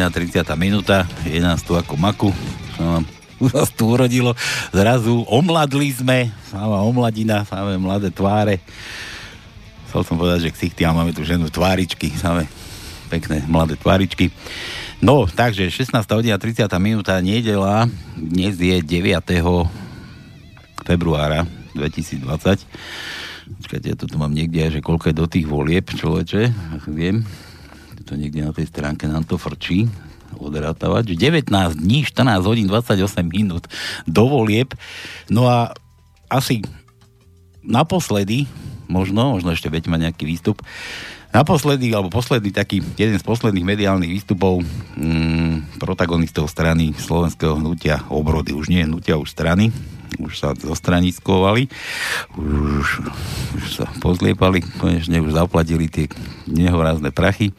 16. hodina, 30. minúta, je nás tu ako maku, už nás tu urodilo, zrazu omladli sme, sama omladina, samé mladé tváre. Chcel som povedať, že ksichty a máme tu ženu tváričky, samé pekné mladé tváričky. No, takže 16. hodina, 30. minúta, nedela, dnes je 9. februára 2020. Počkajte, ja to tu mám niekde, že koľko je do tých volieb, človeče, viem to niekde na tej stránke nám to frčí, odrátavať, že 19 dní, 14 hodín, 28 minút do volieb. No a asi naposledy, možno, možno ešte veď ma nejaký výstup, naposledy, alebo posledný taký, jeden z posledných mediálnych výstupov mm, protagonistov strany slovenského hnutia obrody, už nie hnutia, už strany, už sa zostraniskovali, už, už sa pozliepali, konečne už zaplatili tie nehorázne prachy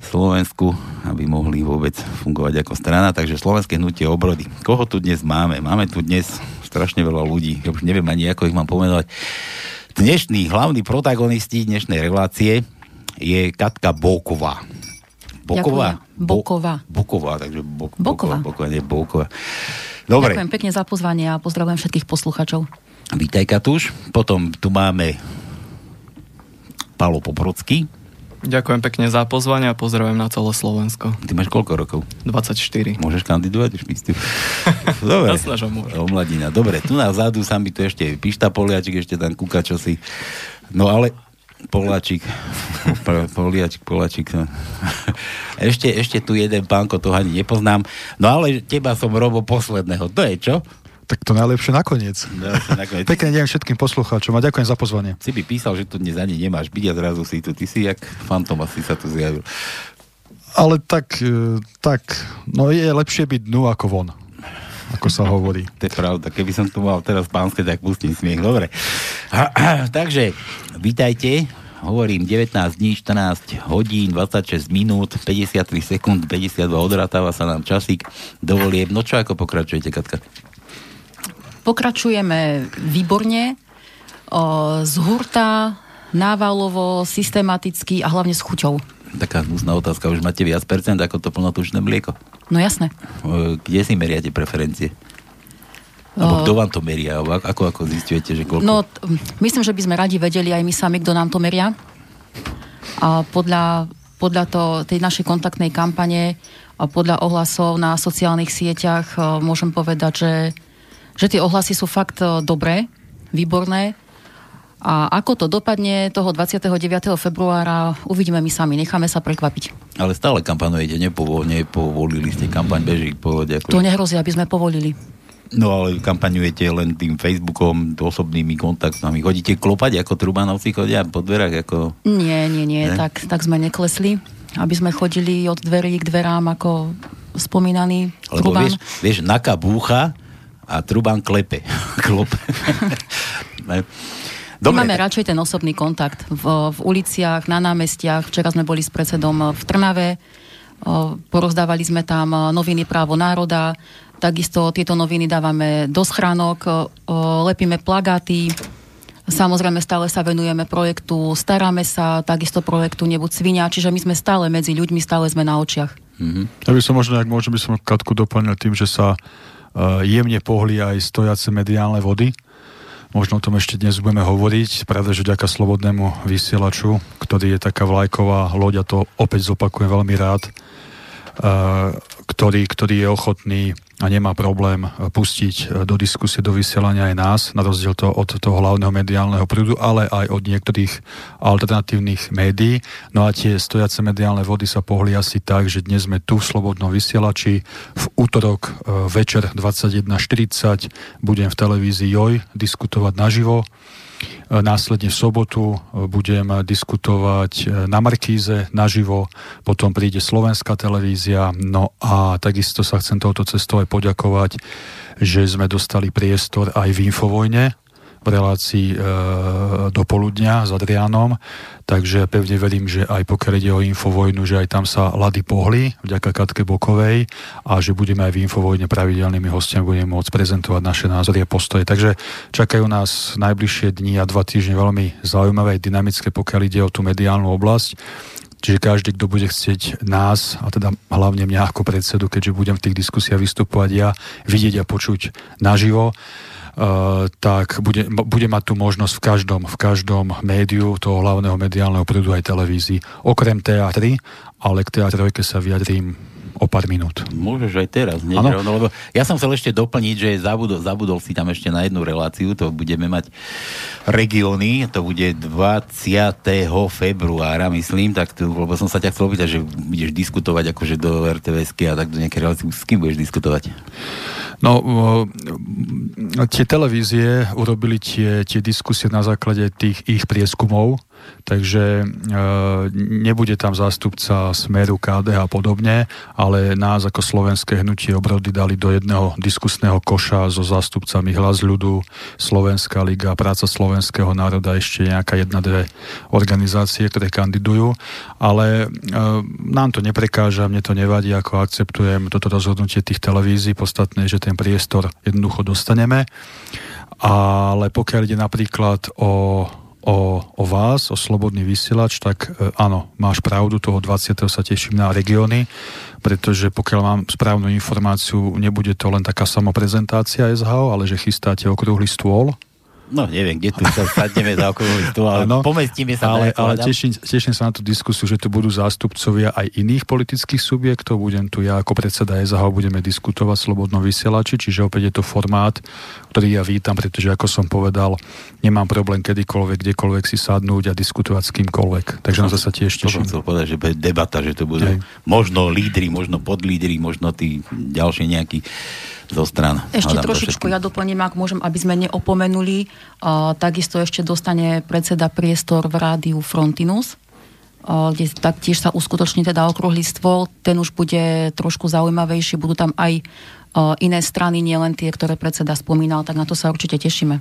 Slovensku, aby mohli vôbec fungovať ako strana. Takže Slovenské hnutie obrody. Koho tu dnes máme? Máme tu dnes strašne veľa ľudí. Ja už neviem ani, ako ich mám pomenovať. Dnešní hlavní protagonisti dnešnej relácie je Katka Bóková. Boková? Boková. Boková, takže Bok, Boková. Boková, nie Boková. Dobre. Ďakujem pekne za pozvanie a pozdravujem všetkých posluchačov. Vítaj Katuš. Potom tu máme Palo Poprocký. Ďakujem pekne za pozvanie a pozdravujem na celé Slovensko. Ty máš koľko rokov? 24. Môžeš kandidovať už místu? Dobre. Jasné, že môžem. Omladina. Dobre, tu na vzadu sa mi tu ešte Pišta Poliačik, ešte tam kúka čosi. No ale Poláčik, Poliačik, Poláčik. Ešte, ešte tu jeden pánko, to ani nepoznám. No ale teba som robo posledného. To je čo? Tak to najlepšie nakoniec. Najlepšie nakoniec. Pekne deň všetkým poslucháčom a ďakujem za pozvanie. Si by písal, že tu dnes ani nemáš byť a zrazu si tu. Ty si jak fantom asi sa tu zjavil. Ale tak, e, tak, no je lepšie byť dnu ako von ako sa hovorí. To je pravda. Keby som tu mal teraz pánske, tak pustím smiech. Dobre. Takže, vítajte. Hovorím 19 dní, 14 hodín, 26 minút, 53 sekúnd, 52 odrátáva sa nám časík dovolieb. No čo, ako pokračujete, Katka? Pokračujeme výborne, o, z hurta, návalovo, systematicky a hlavne s chuťou. Taká hnusná otázka, už máte viac percent ako to plnotučné mlieko? No jasné. Kde si meriate preferencie? Alebo kto vám to meria? Ako, ako zistujete, že koľko? No, myslím, že by sme radi vedeli aj my sami, kto nám to meria. A podľa, podľa to, tej našej kontaktnej kampane a podľa ohlasov na sociálnych sieťach môžem povedať, že, že tie ohlasy sú fakt dobré, výborné. A ako to dopadne toho 29. februára, uvidíme my sami, necháme sa prekvapiť. Ale stále kampanujete, nepovo, nepovolili ste, kampaň beží povode. Ako... To nehrozí, aby sme povolili. No ale kampaňujete len tým Facebookom, osobnými kontaktami. Chodíte klopať, ako Trubanovci chodia po dverách? Ako... Nie, nie, nie, ne? tak, tak sme neklesli. Aby sme chodili od dverí k dverám, ako spomínaný Lebo Truban. vieš, vieš, Naka búcha a Truban klepe. Klope. Dobre, My máme radšej ten osobný kontakt v, v uliciach, na námestiach. Včera sme boli s predsedom v Trnave, porozdávali sme tam noviny Právo národa, takisto tieto noviny dávame do schránok, lepíme plagáty, Samozrejme stále sa venujeme projektu Staráme sa, takisto projektu Nebuď svinia, čiže my sme stále medzi ľuďmi, stále sme na očiach. Mm-hmm. Ja by som možno, ak môžem, by som Katku doplnil tým, že sa uh, jemne pohli aj stojace mediálne vody. Možno o tom ešte dnes budeme hovoriť. Pravda, že ďaká slobodnému vysielaču, ktorý je taká vlajková loď, a to opäť zopakujem veľmi rád, ktorý, ktorý je ochotný a nemá problém pustiť do diskusie, do vysielania aj nás, na rozdiel to od toho hlavného mediálneho prúdu, ale aj od niektorých alternatívnych médií. No a tie stojace mediálne vody sa pohli asi tak, že dnes sme tu v Slobodnom vysielači. V útorok večer 21.40 budem v televízii JOJ diskutovať naživo Následne v sobotu budem diskutovať na Markíze naživo, potom príde slovenská televízia, no a takisto sa chcem touto cestou aj poďakovať, že sme dostali priestor aj v Infovojne, v relácii e, do poludnia s Adriánom, takže pevne verím, že aj pokiaľ ide o Infovojnu, že aj tam sa lady pohli vďaka Katke Bokovej a že budeme aj v Infovojne pravidelnými hostiami budeme môcť prezentovať naše názory a postoje. Takže čakajú nás najbližšie dni a dva týždne veľmi zaujímavé dynamické, pokiaľ ide o tú mediálnu oblasť. Čiže každý, kto bude chcieť nás, a teda hlavne mňa ako predsedu, keďže budem v tých diskusiách vystupovať ja, vidieť a počuť naživo, tak bude, bude mať tu možnosť v každom, v každom médiu toho hlavného mediálneho prúdu aj televízii. Okrem teatry, ale k teatrojke sa vyjadrím o pár minút. Môžeš aj teraz, nie? Rovno, lebo ja som chcel ešte doplniť, že zabudol, zabudol si tam ešte na jednu reláciu, to budeme mať regióny, to bude 20. februára, myslím, tak tu, lebo som sa ťa chcel opýtať, že budeš diskutovať akože do RTVSky a tak do nejakej relácie, s kým budeš diskutovať? No, tie televízie urobili tie, tie diskusie na základe tých ich prieskumov, takže e, nebude tam zástupca Smeru, KDH a podobne, ale nás ako slovenské hnutie obrody dali do jedného diskusného koša so zástupcami Hlas ľudu, Slovenská liga, Práca slovenského národa, ešte nejaká jedna, dve organizácie, ktoré kandidujú, ale e, nám to neprekáža, mne to nevadí, ako akceptujem toto rozhodnutie tých televízií, podstatné že ten priestor jednoducho dostaneme, ale pokiaľ ide napríklad o o, o vás, o Slobodný vysielač, tak e, áno, máš pravdu, toho 20. sa teším na regióny, pretože pokiaľ mám správnu informáciu, nebude to len taká samoprezentácia SHO, ale že chystáte okrúhly stôl, No neviem, kde tu sa sadneme za stôl, ale ano, pomestíme sa. Ale, ale teším, teším sa na tú diskusiu, že tu budú zástupcovia aj iných politických subjektov. Budem tu ja ako predseda SHO, budeme diskutovať slobodno vysielači, čiže opäť je to formát, ktorý ja vítam, pretože ako som povedal, nemám problém kedykoľvek, kdekoľvek si sadnúť a diskutovať s kýmkoľvek. Takže na to sa tiež teším. To som chcel povedať, že bude debata, že to budú Hej. možno lídry, možno podlídry, možno tí ďalšie nejakí zo stran. Ešte Hľadám trošičku ja doplním, ak môžem, aby sme neopomenuli. Uh, takisto ešte dostane predseda priestor v rádiu Frontinus, kde taktiež sa uskutoční teda okrúhly stôl. Ten už bude trošku zaujímavejší, budú tam aj iné strany, nielen tie, ktoré predseda spomínal, tak na to sa určite tešíme.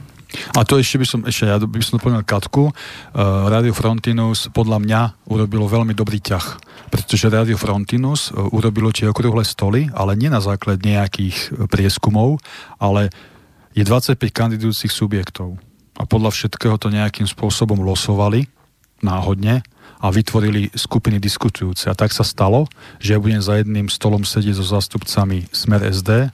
A to ešte by som, ešte ja by som doplnil Katku. Uh, Radio Frontinus podľa mňa urobilo veľmi dobrý ťah pretože Radio Frontinus e, urobilo tie okrúhle stoly, ale nie na základe nejakých e, prieskumov, ale je 25 kandidujúcich subjektov. A podľa všetkého to nejakým spôsobom losovali náhodne a vytvorili skupiny diskutujúce. A tak sa stalo, že ja budem za jedným stolom sedieť so zástupcami Smer SD,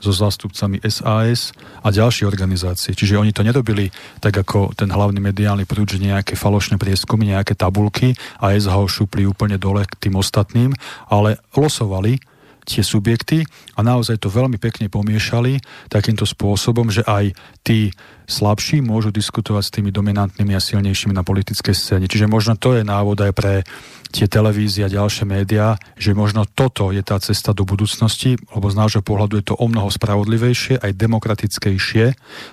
so zástupcami SAS a ďalšie organizácie. Čiže oni to nerobili tak ako ten hlavný mediálny prúd, že nejaké falošné prieskumy, nejaké tabulky a SH šupli úplne dole k tým ostatným, ale losovali tie subjekty a naozaj to veľmi pekne pomiešali takýmto spôsobom, že aj tí slabší môžu diskutovať s tými dominantnými a silnejšími na politickej scéne. Čiže možno to je návod aj pre tie televízie a ďalšie médiá, že možno toto je tá cesta do budúcnosti, lebo z nášho pohľadu je to o mnoho spravodlivejšie, aj demokratickejšie,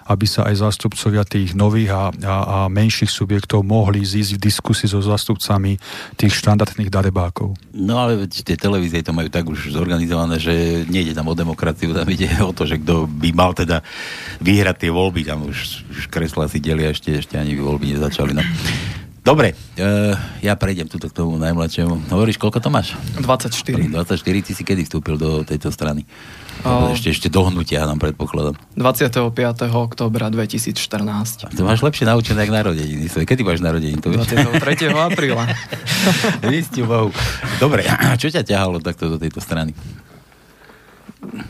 aby sa aj zástupcovia tých nových a, a, a menších subjektov mohli zísť v diskusii so zástupcami tých štandardných darebákov. No ale tie televízie to majú tak už zorganizované, že nejde tam o demokraciu, tam ide o to, že kto by mal teda vyhrať tie voľby, tam už, už kresla si delia, ešte, ešte ani voľby nezačali. No. Dobre, uh, ja prejdem tuto k tomu najmladšiemu. Hovoríš, koľko to máš? 24. 24, ty si kedy vstúpil do tejto strany? O... Ešte, ešte dohnutia nám predpokladám. 25. oktobra 2014. A to máš lepšie naučené, ako narodeniny. Kedy máš narodeniny? To 23. apríla. Listiu Bohu. Dobre, a čo ťa ťahalo takto do tejto strany?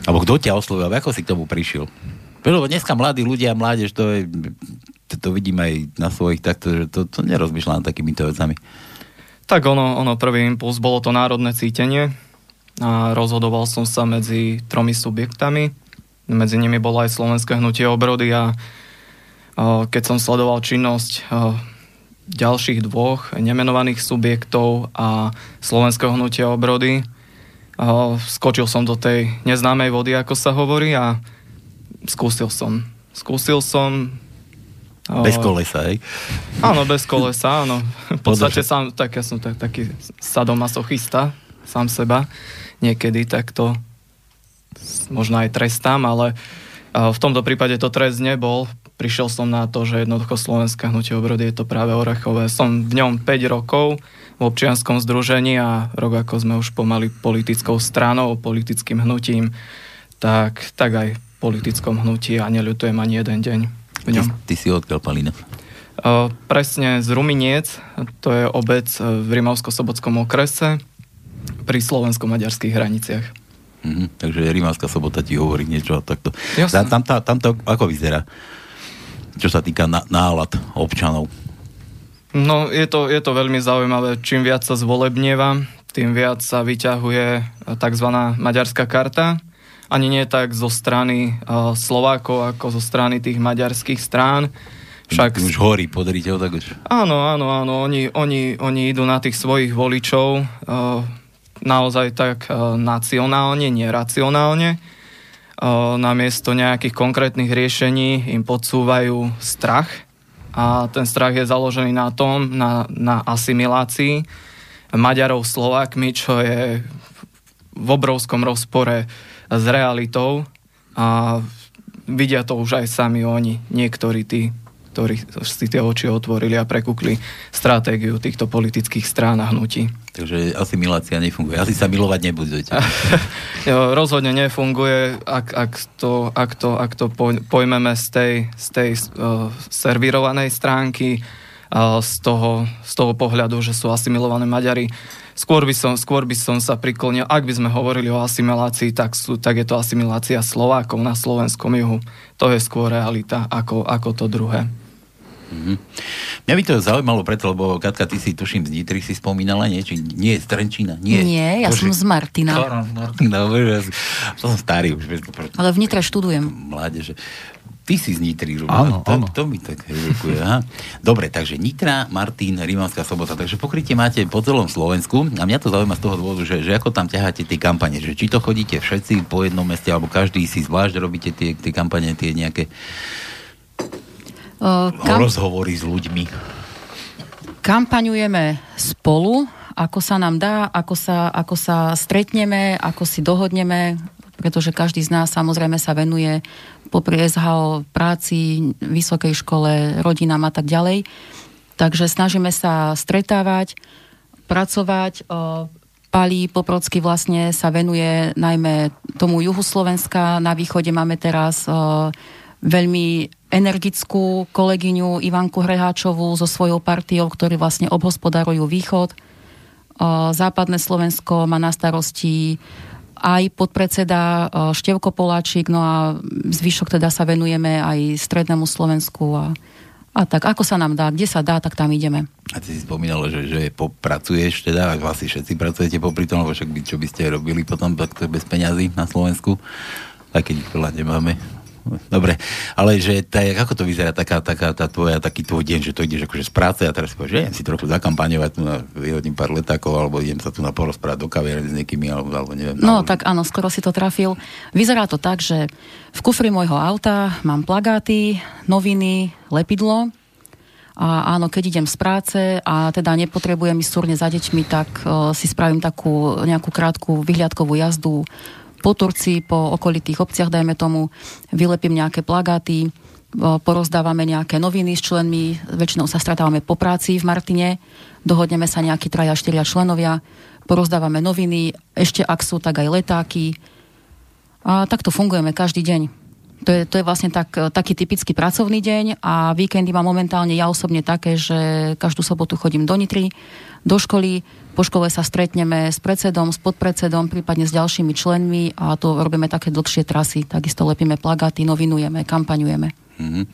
Alebo kto ťa oslovil? Ako si k tomu prišiel? Lebo dneska mladí ľudia, mládež, to je to, vidím aj na svojich takto, že to, to nerozmýšľam takýmito vecami. Tak ono, ono, prvý impuls bolo to národné cítenie a rozhodoval som sa medzi tromi subjektami. Medzi nimi bolo aj Slovenské hnutie obrody a, keď som sledoval činnosť ďalších dvoch nemenovaných subjektov a Slovenského hnutia obrody, skočil som do tej neznámej vody, ako sa hovorí a skúsil som. Skúsil som, bez kolesa, hej? Áno, bez kolesa, áno. V podstate sám, tak ja som tak, taký sadomasochista, sám seba. Niekedy tak to možno aj trestám, ale v tomto prípade to trest nebol. Prišiel som na to, že jednoducho Slovenské hnutie obrody je to práve Orechové. Som v ňom 5 rokov v občianskom združení a rok ako sme už pomaly politickou stranou, politickým hnutím, tak, tak aj v politickom hnutí a neľutujem ani jeden deň v ňom. Ty, ty si odkiaľ, Palina? presne z Ruminiec, to je obec v Rimavsko-Sobotskom okrese pri slovensko-maďarských hraniciach. Mhm, takže Rimavská sobota ti hovorí niečo takto. Jasne. Tam, tam, tam to ako vyzerá? Čo sa týka na, nálad občanov? No, je to, je to veľmi zaujímavé. Čím viac sa zvolebnieva, tým viac sa vyťahuje tzv. maďarská karta. Ani nie tak zo strany uh, Slovákov, ako zo strany tých maďarských strán. Však... Už horí, podaríte ho tak už. Áno, áno, áno. Oni, oni, oni idú na tých svojich voličov uh, naozaj tak uh, nacionálne, neracionálne. Uh, namiesto nejakých konkrétnych riešení im podsúvajú strach. A ten strach je založený na tom, na, na asimilácii Maďarov Slovákmi, čo je v obrovskom rozpore s realitou a vidia to už aj sami oni, niektorí tí, ktorí si tie oči otvorili a prekúkli stratégiu týchto politických strán a hnutí. Takže asimilácia nefunguje. Asi sa milovať nebudete. jo, rozhodne nefunguje, ak, ak, to, ak, to, ak to pojmeme z tej, z tej uh, servírovanej stránky, z toho, z toho pohľadu, že sú asimilované Maďari. Skôr by, som, skôr by som sa priklonil, ak by sme hovorili o asimilácii, tak, sú, tak je to asimilácia Slovákov na slovenskom juhu. To je skôr realita ako, ako to druhé. Mm-hmm. Mňa by to zaujímalo preto, lebo Katka, ty si tuším z Nitry si spomínala, nie? Či, nie, z Trenčína. Nie, nie ja som z Martina. Martina, ja som starý už. Ale v Nitre študujem. Mládeže. Ty si z Nitry, Áno, to, áno. to mi tak evokuje. Aha. Dobre, takže Nitra, Martin, Rimavská sobota. Takže pokrytie máte po celom Slovensku. A mňa to zaujíma z toho dôvodu, že, že ako tam ťaháte tie kampane. Že či to chodíte všetci po jednom meste, alebo každý si zvlášť robíte tie, tie kampane, tie nejaké uh, kam... rozhovory s ľuďmi. Kampaňujeme spolu, ako sa nám dá, ako sa, ako sa stretneme, ako si dohodneme, pretože každý z nás samozrejme sa venuje popri SHO práci, vysokej škole, rodinám a tak ďalej. Takže snažíme sa stretávať, pracovať. Palí Poprocky vlastne sa venuje najmä tomu juhu Slovenska. Na východe máme teraz veľmi energickú kolegyňu Ivanku Hreháčovú so svojou partiou, ktorí vlastne obhospodarujú východ. Západné Slovensko má na starosti aj podpredseda e, Števko Poláčik, no a zvyšok teda sa venujeme aj strednému Slovensku a, a tak, ako sa nám dá, kde sa dá, tak tam ideme. A ty si spomínala, že, že popracuješ teda, vlastne všetci pracujete popri tom, lebo však by, čo by ste robili potom bez peňazí na Slovensku, aj keď veľa nemáme. Dobre, ale že tak, ako to vyzerá taká, taká tá tvoja, taký tvoj deň, že to ideš akože z práce a teraz si povieš, že idem si trochu zakampaňovať, tu na, vyhodím pár letákov, alebo idem sa tu na porozprávať do kaviarny s niekými, alebo, alebo neviem. No tak áno, skoro si to trafil. Vyzerá to tak, že v kufri môjho auta mám plagáty, noviny, lepidlo, a áno, keď idem z práce a teda nepotrebujem ísť súrne za deťmi, tak uh, si spravím takú nejakú krátku vyhliadkovú jazdu po Turcii, po okolitých obciach, dajme tomu, vylepím nejaké plagáty, porozdávame nejaké noviny s členmi, väčšinou sa stretávame po práci v Martine, dohodneme sa nejakí traja, štyria členovia, porozdávame noviny, ešte ak sú, tak aj letáky. A takto fungujeme každý deň. To je, to je vlastne tak, taký typický pracovný deň a víkendy mám momentálne ja osobne také, že každú sobotu chodím do Nitry, do školy, po škole sa stretneme s predsedom, s podpredsedom, prípadne s ďalšími členmi a to robíme také dlhšie trasy. Takisto lepíme plagáty, novinujeme, kampaňujeme. Mm-hmm.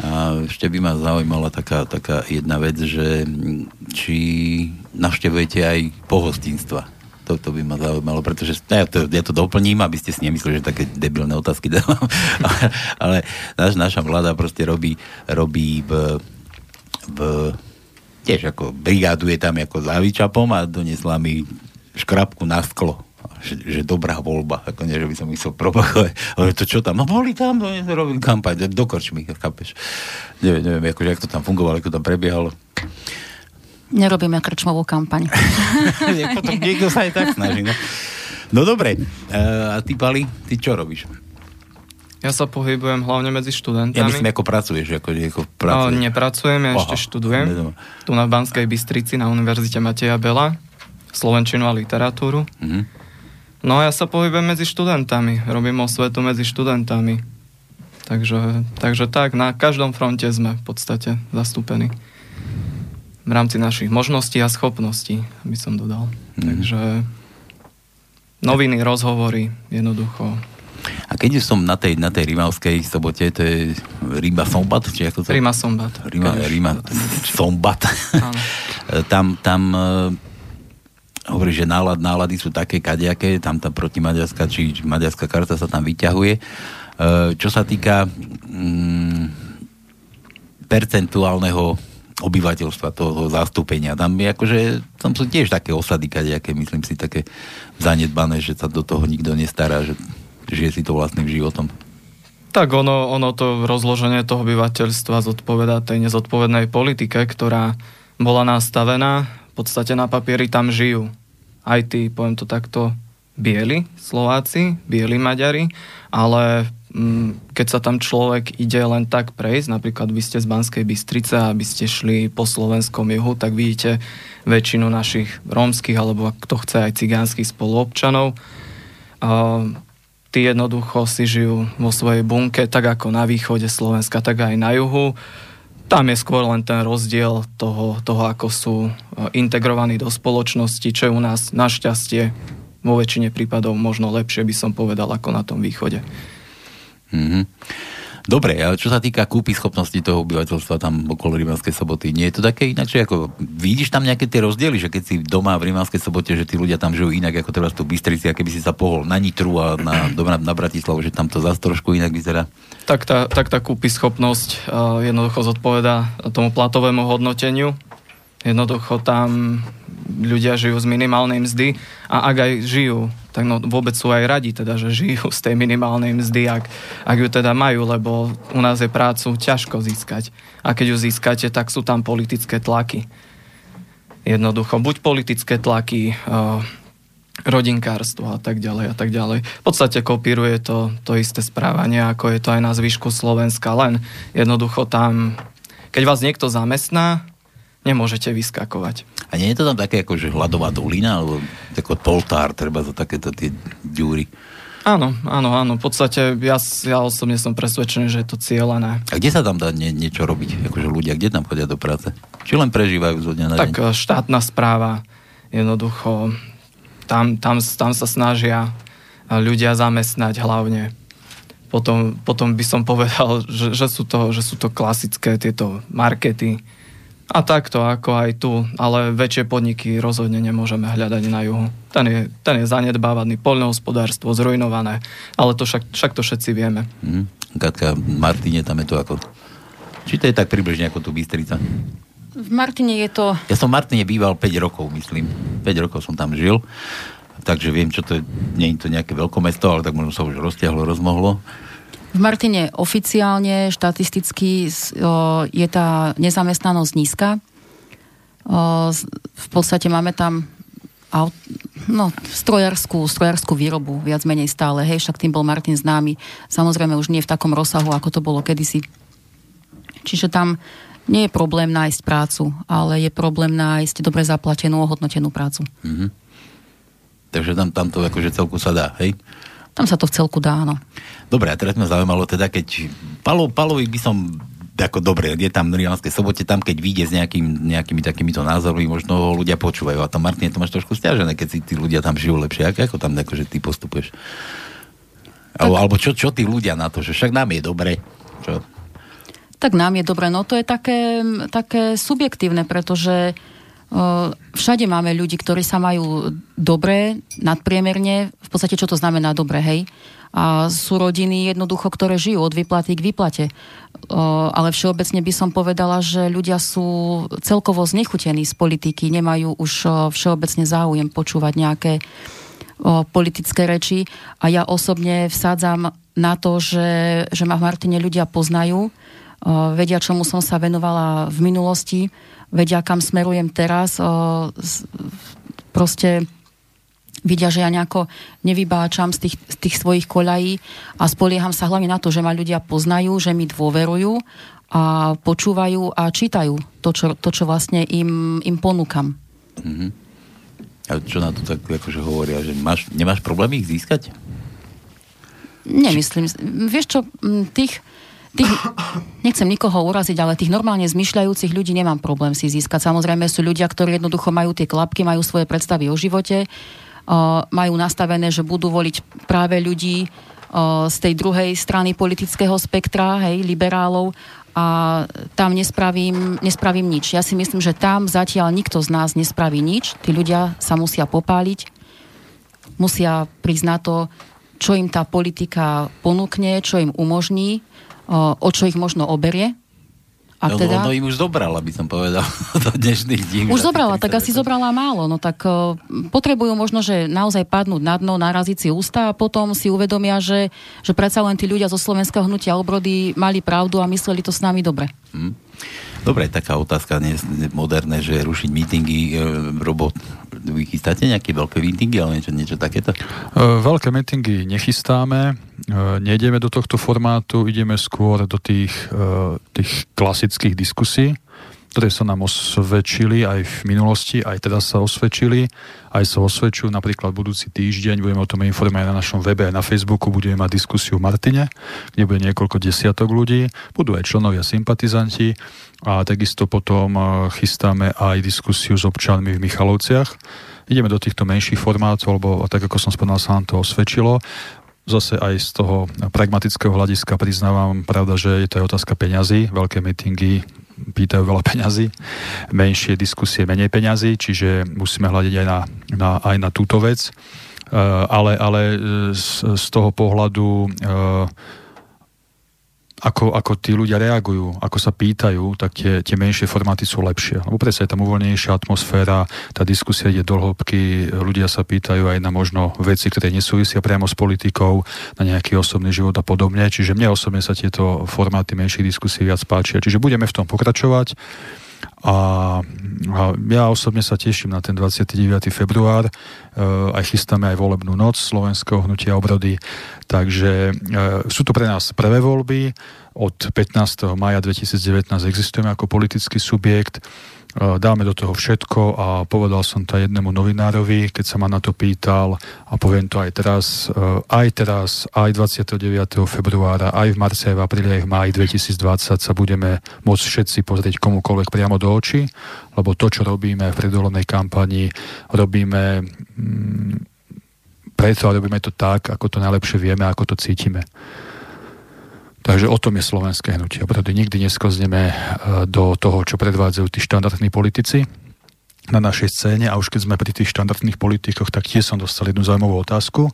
A ešte by ma zaujímala taká, taká jedna vec, že či navštevujete aj pohostinstva. To, to by ma zaujímalo, pretože ja to, ja to doplním, aby ste si nemysleli, že také debilné otázky dávam. ale, naš, naša vláda proste robí, robí v, v tiež ako brigáduje tam ako za Vyčapom a donesla mi škrapku na sklo. Že, že dobrá voľba, ako nie, že by som chcel propagovať. Ale to čo tam? No boli tam, no, robili kampaň, do krčmy, chápeš. Neviem, neviem, akože, jak to tam fungovalo, ako tam prebiehalo. Nerobíme krčmovú kampaň. Potom niekto sa aj tak snaží. No, no dobre, a ty, Pali, ty čo robíš? Ja sa pohybujem hlavne medzi študentami. Ja myslím, ako pracuješ. Ako, ako pracuješ. No, nepracujem, ja Aha, ešte študujem. Tu na Banskej Bystrici na Univerzite Mateja Bela. Slovenčinu a literatúru. Mm-hmm. No ja sa pohybujem medzi študentami. Robím osvetu medzi študentami. Takže, takže tak, na každom fronte sme v podstate zastúpení. V rámci našich možností a schopností, by som dodal. Mm. Takže noviny, rozhovory, jednoducho. A keď som na tej, na tej rimavskej sobote, to je Rima Sombat? Či ako to? Rima Sombat. Rima, Rima Sombat. tam, tam e, hovorí, že nálad, nálady sú také kadejaké, tam tá protimaďarská, či maďarská karta sa tam vyťahuje Eh, čo sa týka mm, percentuálneho obyvateľstva, toho zastúpenia. Tam, je akože, tam sú tiež také osady, aké myslím si, také zanedbané, že sa do toho nikto nestará, že žije si to vlastným životom. Tak ono, ono to rozloženie toho obyvateľstva zodpoveda tej nezodpovednej politike, ktorá bola nastavená. V podstate na papieri tam žijú. Aj tí, poviem to takto, bieli Slováci, bieli Maďari, ale Mm, keď sa tam človek ide len tak prejsť, napríklad vy ste z Banskej Bystrice a by ste šli po slovenskom juhu, tak vidíte väčšinu našich rómskych alebo kto chce aj cigánskych spoluobčanov. A tí jednoducho si žijú vo svojej bunke, tak ako na východe Slovenska, tak aj na juhu. Tam je skôr len ten rozdiel toho, toho ako sú e, integrovaní do spoločnosti, čo je u nás našťastie vo väčšine prípadov možno lepšie, by som povedal, ako na tom východe. Mm-hmm. Dobre, ale čo sa týka kúpy schopnosti toho obyvateľstva tam okolo Rímavskej soboty, nie je to také inakšie? Ako, vidíš tam nejaké tie rozdiely, že keď si doma v Rímavskej sobote, že tí ľudia tam žijú inak ako teraz tu Bystrici, a keby si sa pohol na Nitru a na, na, na Bratislavu, že tam to zase trošku inak vyzerá? Tak tá, tak tá kúpy schopnosť uh, jednoducho zodpoveda tomu platovému hodnoteniu. Jednoducho tam ľudia žijú z minimálnej mzdy a ak aj žijú tak no vôbec sú aj radi, teda, že žijú z tej minimálnej mzdy, ak, ak ju teda majú, lebo u nás je prácu ťažko získať. A keď ju získate, tak sú tam politické tlaky. Jednoducho, buď politické tlaky, uh, rodinkárstvo a tak ďalej a tak ďalej. V podstate kopíruje to, to isté správanie, ako je to aj na zvyšku Slovenska, len jednoducho tam, keď vás niekto zamestná, nemôžete vyskakovať. A nie je to tam také ako, že hladová dolina, alebo ako poltár, treba za takéto tie ďúry? Áno, áno, áno. V podstate ja, ja osobne som presvedčený, že je to cieľané. A kde sa tam dá nie, niečo robiť? Akože ľudia, kde tam chodia do práce? Či len prežívajú zo dňa na Tak deň? štátna správa, jednoducho, tam, tam, tam sa snažia ľudia zamestnať hlavne. Potom, potom by som povedal, že, že, sú to, že sú to klasické tieto markety, a takto, ako aj tu, ale väčšie podniky rozhodne nemôžeme hľadať na juhu. Ten je, ten je zanedbávaný, poľnohospodárstvo zrujnované, ale to však, však to všetci vieme. Mm. Katka, Martine tam je to ako... Či to je tak približne ako tu Bystrica? V Martine je to... Ja som v Martine býval 5 rokov, myslím. 5 rokov som tam žil, takže viem, čo to je. Nie je to nejaké veľkomesto, ale tak možno sa už roztiahlo, rozmohlo. V Martine oficiálne, štatisticky je tá nezamestnanosť nízka. V podstate máme tam no, strojarskú, strojarskú výrobu, viac menej stále. Hej, však tým bol Martin známy. Samozrejme už nie v takom rozsahu, ako to bolo kedysi. Čiže tam nie je problém nájsť prácu, ale je problém nájsť dobre zaplatenú, ohodnotenú prácu. Mm-hmm. Takže tam, tam to akože celku sa dá, hej? Tam sa to v celku dá, áno. Dobre, a teraz ma zaujímalo teda, keď Palo, Palovi by som ako dobre, je tam v Rianskej sobote, tam keď vyjde s nejakým, nejakými takýmito názormi, možno ho ľudia počúvajú. A tam Martin, to máš trošku stiažené, keď si tí ľudia tam žijú lepšie. Ako, ako tam akože ty postupuješ? Tak... Alebo, čo, čo tí ľudia na to, že však nám je dobre? Čo? Tak nám je dobre, no to je také, také subjektívne, pretože všade máme ľudí, ktorí sa majú dobre, nadpriemerne, v podstate čo to znamená dobre, hej? A sú rodiny jednoducho, ktoré žijú od výplaty k výplate. Ale všeobecne by som povedala, že ľudia sú celkovo znechutení z politiky, nemajú už všeobecne záujem počúvať nejaké politické reči a ja osobne vsádzam na to, že, že ma v Martine ľudia poznajú, vedia, čomu som sa venovala v minulosti, vedia, kam smerujem teraz. Proste vidia, že ja nejako nevybáčam z tých, z tých svojich koľají a spolieham sa hlavne na to, že ma ľudia poznajú, že mi dôverujú a počúvajú a čítajú to, čo, to, čo vlastne im, im ponúkam. Mm-hmm. A čo na to tak akože hovoria, že máš, nemáš problém ich získať? Nemyslím. Vieš čo, tých, tých, nechcem nikoho uraziť, ale tých normálne zmyšľajúcich ľudí nemám problém si získať. Samozrejme sú ľudia, ktorí jednoducho majú tie klapky, majú svoje predstavy o živote, majú nastavené, že budú voliť práve ľudí z tej druhej strany politického spektra, hej, liberálov a tam nespravím, nespravím nič. Ja si myslím, že tam zatiaľ nikto z nás nespraví nič. Tí ľudia sa musia popáliť, musia prísť na to, čo im tá politika ponúkne, čo im umožní, o čo ich možno oberie a no, teda... No im už zobrala, by som povedal, do dnešných dní. Už zobrala, tak asi zobrala málo. No tak uh, potrebujú možno, že naozaj padnúť na dno, naraziť si ústa a potom si uvedomia, že, že predsa len tí ľudia zo slovenského hnutia obrody mali pravdu a mysleli to s nami dobre. Hmm. Dobre, taká otázka nie moderné, že rušiť mítingy, e, robot, vy chystáte nejaké veľké mítingy, ale niečo, niečo takéto? E, veľké mítingy nechystáme, e, nejdeme do tohto formátu, ideme skôr do tých, e, tých klasických diskusí ktoré sa nám osvedčili aj v minulosti, aj teraz sa osvedčili, aj sa osvedčujú. Napríklad budúci týždeň budeme o tom informovať na našom webe aj na Facebooku, budeme mať diskusiu v Martine, kde bude niekoľko desiatok ľudí, budú aj členovia sympatizanti a takisto potom e, chystáme aj diskusiu s občanmi v Michalovciach. Ideme do týchto menších formátov, lebo tak ako som spomínal, sa nám to osvedčilo zase aj z toho pragmatického hľadiska priznávam, pravda, že je to aj otázka peňazí. Veľké meetingy pýtajú veľa peňazí, menšie diskusie menej peňazí, čiže musíme hľadiť aj na, na, aj na túto vec. Uh, ale, ale z, z toho pohľadu ako, ako tí ľudia reagujú, ako sa pýtajú, tak tie, tie menšie formáty sú lepšie. Lebo presne je tam uvoľnejšia atmosféra, tá diskusia ide do hĺbky, ľudia sa pýtajú aj na možno veci, ktoré nesúvisia priamo s politikou, na nejaký osobný život a podobne. Čiže mne osobne sa tieto formáty menších diskusí viac páčia. Čiže budeme v tom pokračovať. A, a ja osobne sa teším na ten 29. február. E, aj chystáme aj volebnú noc Slovenského hnutia obrody. Takže e, sú to pre nás prvé voľby. Od 15. maja 2019 existujeme ako politický subjekt dáme do toho všetko a povedal som to jednému novinárovi, keď sa ma na to pýtal a poviem to aj teraz, aj teraz, aj 29. februára, aj v marci, aj v apríli, aj v máji 2020 sa budeme môcť všetci pozrieť komukoľvek priamo do očí, lebo to, čo robíme v predvolenej kampani, robíme mm, preto a robíme to tak, ako to najlepšie vieme, ako to cítime. Takže o tom je slovenské hnutie. Preto nikdy nesklzneme e, do toho, čo predvádzajú tí štandardní politici na našej scéne a už keď sme pri tých štandardných politikoch, tak tiež som dostal jednu zaujímavú otázku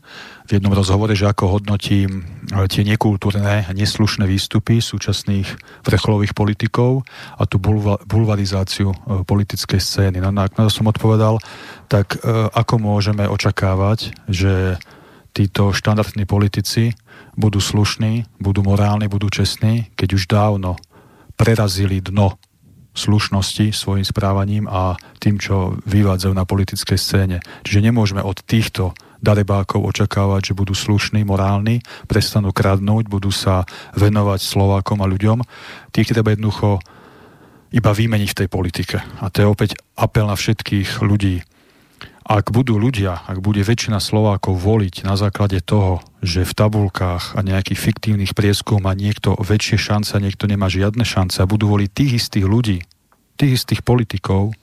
v jednom rozhovore, že ako hodnotím e, tie nekultúrne neslušné výstupy súčasných vrcholových politikov a tú bulvarizáciu e, politickej scény. No, na to som odpovedal, tak ako môžeme očakávať, že títo štandardní politici budú slušní, budú morálni, budú čestní, keď už dávno prerazili dno slušnosti svojim správaním a tým, čo vyvádzajú na politickej scéne. Čiže nemôžeme od týchto darebákov očakávať, že budú slušní, morálni, prestanú kradnúť, budú sa venovať Slovákom a ľuďom. Tých treba jednoducho iba vymeniť v tej politike. A to je opäť apel na všetkých ľudí, ak budú ľudia, ak bude väčšina Slovákov voliť na základe toho, že v tabulkách a nejakých fiktívnych prieskum má niekto väčšie šance a niekto nemá žiadne šance a budú voliť tých istých ľudí, tých istých politikov,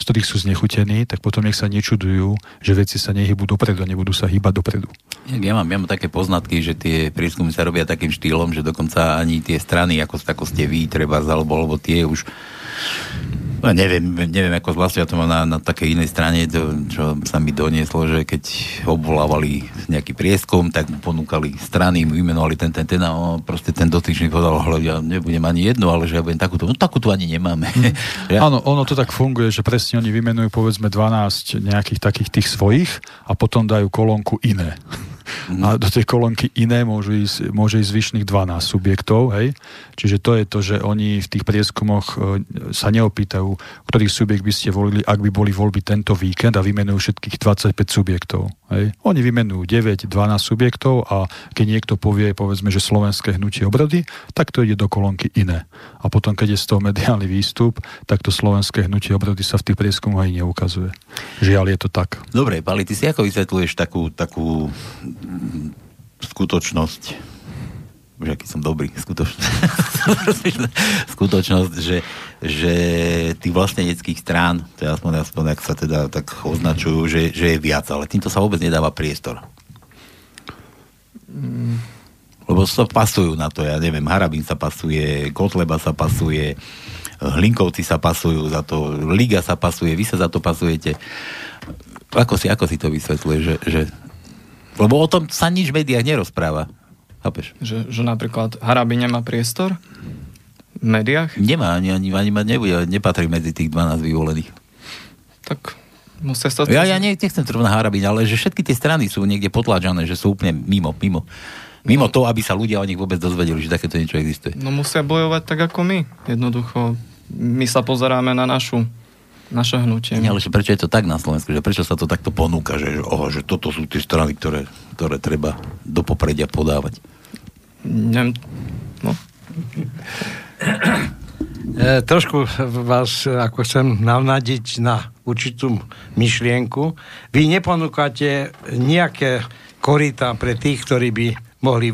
z ktorých sú znechutení, tak potom nech sa nečudujú, že veci sa nehybú dopredu a nebudú sa hýbať dopredu. Ja mám, ja mám také poznatky, že tie prieskumy sa robia takým štýlom, že dokonca ani tie strany, ako, ako ste vy, treba alebo, alebo tie už No, neviem, neviem, ako zvlášť ja to mám na, na takej inej strane, to, čo sa mi donieslo, že keď obvolávali nejaký prieskum, tak mu ponúkali strany, mu vymenovali ten, ten, ten a on, proste ten dotyčný povedal, hľad, ja nebudem ani jedno, ale že ja budem takúto, no takúto ani nemáme. ja? Áno, ono to tak funguje, že presne oni vymenujú povedzme 12 nejakých takých tých svojich a potom dajú kolónku iné. Mm. A do tej kolónky iné môžu ísť, môže ísť zvyšných 12 subjektov, hej. Čiže to je to, že oni v tých prieskumoch e, sa neopýtajú, ktorý subjekt by ste volili, ak by boli voľby tento víkend a vymenujú všetkých 25 subjektov. Hej. Oni vymenujú 9, 12 subjektov a keď niekto povie, povedzme, že slovenské hnutie obrody, tak to ide do kolónky iné. A potom, keď je z toho mediálny výstup, tak to slovenské hnutie obrody sa v tých prieskumoch aj neukazuje. Žiaľ, je to tak. Dobre, Pali, ty si ako vysvetľuješ takú, takú skutočnosť, že aký som dobrý, skutočnosť, skutočnosť, že, že tých vlasteneckých strán, to je aspoň, aspoň ak sa teda tak označujú, že, že je viac, ale týmto sa vôbec nedáva priestor. Lebo sa pasujú na to, ja neviem, Harabín sa pasuje, Kotleba sa pasuje, Hlinkovci sa pasujú za to, Liga sa pasuje, vy sa za to pasujete. Ako si, ako si to vysvetľuje, že, že... Lebo o tom sa nič v médiách nerozpráva. Chápeš? Že, že napríklad Harabín nemá priestor v médiách? Nemá, ani, ani, ani ma nebude, nepatrí medzi tých 12 vyvolených. Tak musia sa... Ja, ja nechcem trvať Harabín, ale že všetky tie strany sú niekde potláčané, že sú úplne mimo, mimo. Mimo no. toho, aby sa ľudia o nich vôbec dozvedeli, že takéto niečo existuje. No musia bojovať tak ako my. Jednoducho my sa pozeráme na našu naše hnutie. Nie, ale že prečo je to tak na Slovensku? Že prečo sa to takto ponúka? Že, oh, že toto sú tie strany, ktoré, ktoré treba do popredia podávať? Nem, no. E, trošku vás ako chcem navnadiť na určitú myšlienku. Vy neponúkate nejaké korita pre tých, ktorí by mohli,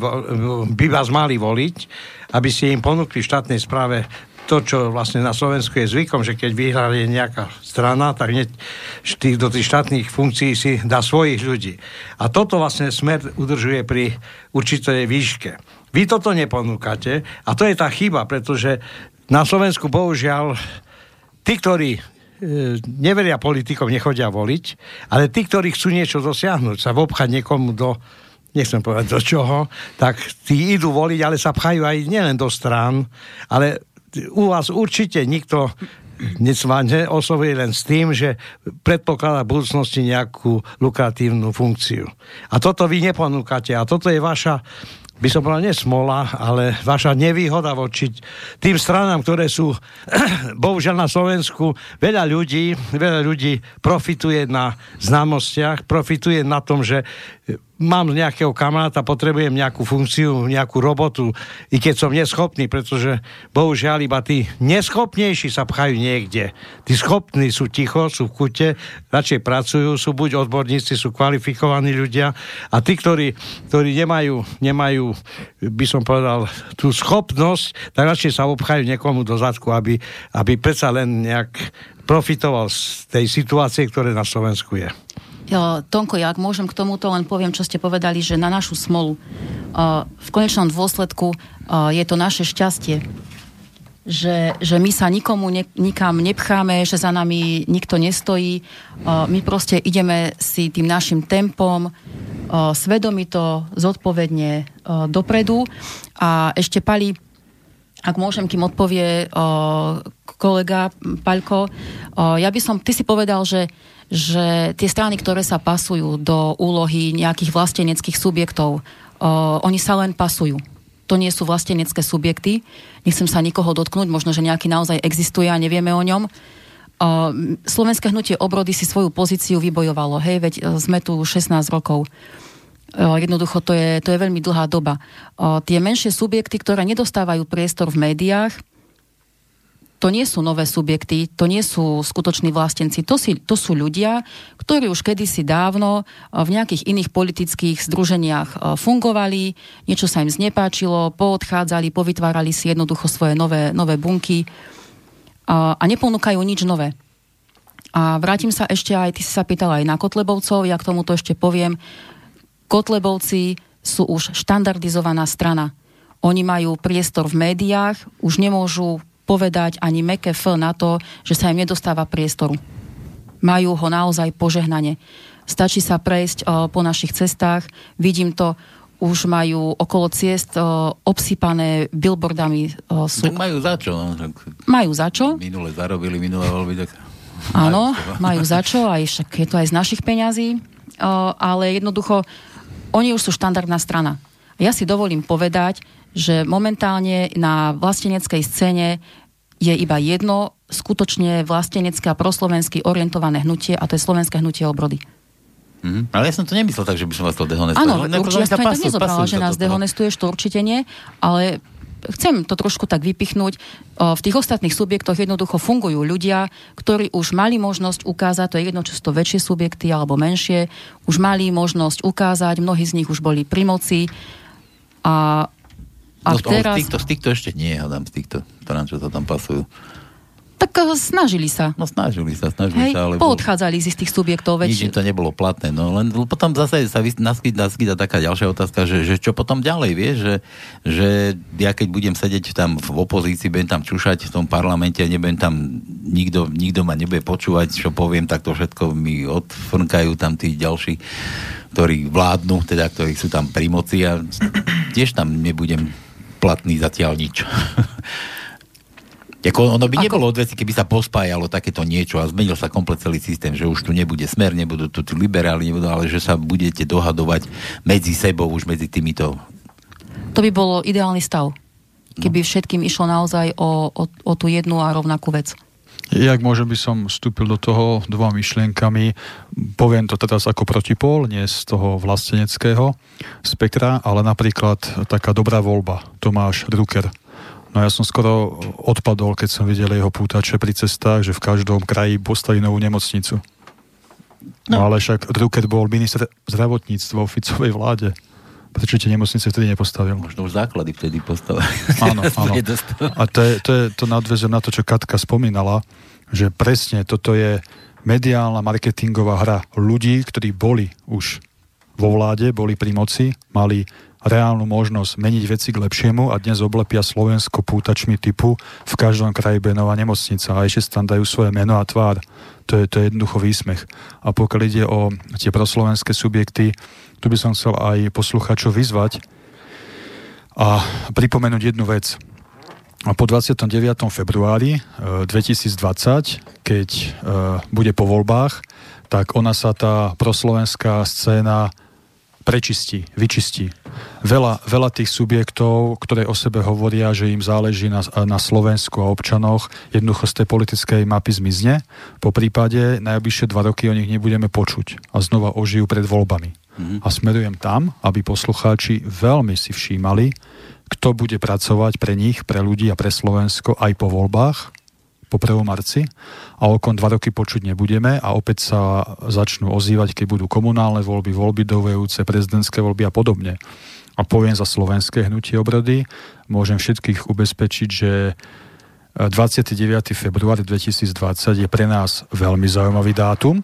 by vás mali voliť, aby ste im ponúkli v štátnej správe to, čo vlastne na Slovensku je zvykom, že keď vyhrali nejaká strana, tak hneď tých, do tých štátnych funkcií si dá svojich ľudí. A toto vlastne smer udržuje pri určitej výške. Vy toto neponúkate a to je tá chyba, pretože na Slovensku bohužiaľ tí, ktorí e, neveria politikom, nechodia voliť, ale tí, ktorí chcú niečo dosiahnuť, sa vobchať niekomu do nechcem povedať do čoho, tak tí idú voliť, ale sa pchajú aj nielen do strán, ale u vás určite nikto neoslovuje len s tým, že predpokladá v budúcnosti nejakú lukratívnu funkciu. A toto vy neponúkate. A toto je vaša by som povedal, nesmola, ale vaša nevýhoda voči tým stranám, ktoré sú, bohužiaľ na Slovensku, veľa ľudí, veľa ľudí profituje na známostiach, profituje na tom, že mám nejakého kamaráta, potrebujem nejakú funkciu, nejakú robotu, i keď som neschopný, pretože bohužiaľ iba tí neschopnejší sa pchajú niekde. Tí schopní sú ticho, sú v kute, radšej pracujú, sú buď odborníci, sú kvalifikovaní ľudia a tí, ktorí, ktorí nemajú, nemajú, by som povedal, tú schopnosť, tak radšej sa obchajú niekomu do zadku, aby, aby predsa len nejak profitoval z tej situácie, ktoré na Slovensku je. Tonko, ja ak môžem k tomuto, len poviem, čo ste povedali, že na našu smolu v konečnom dôsledku je to naše šťastie, že, že my sa nikomu ne, nikam nepcháme, že za nami nikto nestojí. My proste ideme si tým našim tempom svedomito, zodpovedne dopredu. A ešte Pali, ak môžem, kým odpovie kolega Paľko, ja by som, ty si povedal, že že tie strany, ktoré sa pasujú do úlohy nejakých vlasteneckých subjektov, uh, oni sa len pasujú. To nie sú vlastenecké subjekty. Nechcem sa nikoho dotknúť, možno, že nejaký naozaj existuje a nevieme o ňom. Uh, Slovenské hnutie obrody si svoju pozíciu vybojovalo. Hej, veď sme tu 16 rokov. Uh, jednoducho to je, to je veľmi dlhá doba. Uh, tie menšie subjekty, ktoré nedostávajú priestor v médiách, to nie sú nové subjekty, to nie sú skutoční vlastenci, to, si, to sú ľudia, ktorí už kedysi dávno eh, v nejakých iných politických združeniach eh, fungovali, niečo sa im znepáčilo, poodchádzali, povytvárali si jednoducho svoje nové, nové bunky a, a neponúkajú nič nové. A vrátim sa ešte aj, ty si sa pýtala aj na Kotlebovcov, ja k tomuto ešte poviem. Kotlebovci sú už štandardizovaná strana. Oni majú priestor v médiách, už nemôžu povedať ani meké F na to, že sa im nedostáva priestoru. Majú ho naozaj požehnanie. Stačí sa prejsť o, po našich cestách, vidím to, už majú okolo ciest o, obsypané billboardami. O, sú... Tak majú za čo. No, tak... Majú za čo? Minule zarobili, minule voľby, tak... Áno, majú za čo, aj však je to aj z našich peňazí, o, ale jednoducho, oni už sú štandardná strana. Ja si dovolím povedať, že momentálne na vlasteneckej scéne je iba jedno skutočne vlastenecké a proslovensky orientované hnutie a to je slovenské hnutie obrody. Mm, ale ja som to nemyslel tak, že by som vás to dehonestoval. Áno, určite ja som to nezobrala, že nás dehonestuješ, to určite nie, ale chcem to trošku tak vypichnúť. V tých ostatných subjektoch jednoducho fungujú ľudia, ktorí už mali možnosť ukázať, to je jedno, či sú to väčšie subjekty alebo menšie, už mali možnosť ukázať, mnohí z nich už boli pri moci. A, a no, teraz... z, týchto, z týchto ešte nie, hádam, z týchto, čo to tam pasujú. Tak eh, snažili sa. No snažili sa, snažili Hej, sa, ale... poodchádzali z tých subjektov väčšie. Nič to nebolo platné, no len potom zase sa naskytá, naskytá taká ďalšia otázka, že, že čo potom ďalej, vieš, že, že ja keď budem sedieť tam v opozícii, budem tam čušať v tom parlamente, nebudem tam, nikto, nikto ma nebude počúvať, čo poviem, tak to všetko mi odfrnkajú tam tí ďalší, ktorí vládnu, teda ktorí sú tam pri moci a tiež tam nebudem platný zatiaľ nič. Ako ono by Ako... nebolo odveci, keby sa pospájalo takéto niečo a zmenil sa komplet celý systém, že už tu nebude smer, nebudú tu liberáli, nebudú, ale že sa budete dohadovať medzi sebou, už medzi týmito. To by bolo ideálny stav. Keby no. všetkým išlo naozaj o, o, o tú jednu a rovnakú vec. Jak môžem by som vstúpil do toho dvoma myšlienkami, poviem to teraz ako protipol, nie z toho vlasteneckého spektra, ale napríklad taká dobrá voľba, Tomáš Drucker, No ja som skoro odpadol, keď som videl jeho pútače pri cestách, že v každom kraji postaví novú nemocnicu. No. no ale však Drucker bol minister zdravotníctva v Ficovej vláde. Prečo tie nemocnice vtedy nepostavil? Možno už základy vtedy postavili. Áno, áno. A to je, to, je, to nadväzujem na to, čo Katka spomínala, že presne toto je mediálna marketingová hra ľudí, ktorí boli už vo vláde, boli pri moci, mali reálnu možnosť meniť veci k lepšiemu a dnes oblepia Slovensko pútačmi typu v každom kraji bude nová nemocnica a ešte tam dajú svoje meno a tvár. To je, to je jednoducho výsmech. A pokiaľ ide o tie proslovenské subjekty, tu by som chcel aj posluchačov vyzvať a pripomenúť jednu vec. Po 29. februári 2020, e, keď e, bude po voľbách, tak ona sa tá proslovenská scéna prečistí, vyčistí. Veľa, veľa tých subjektov, ktoré o sebe hovoria, že im záleží na, na Slovensku a občanoch, jednoducho z tej politickej mapy zmizne. Po prípade najbližšie dva roky o nich nebudeme počuť a znova ožijú pred voľbami. Mm-hmm. A smerujem tam, aby poslucháči veľmi si všímali, kto bude pracovať pre nich, pre ľudí a pre Slovensko aj po voľbách po 1. marci a okon dva roky počuť nebudeme a opäť sa začnú ozývať, keď budú komunálne voľby, voľby dovejúce, prezidentské voľby a podobne. A poviem za slovenské hnutie obrody, môžem všetkých ubezpečiť, že 29. február 2020 je pre nás veľmi zaujímavý dátum,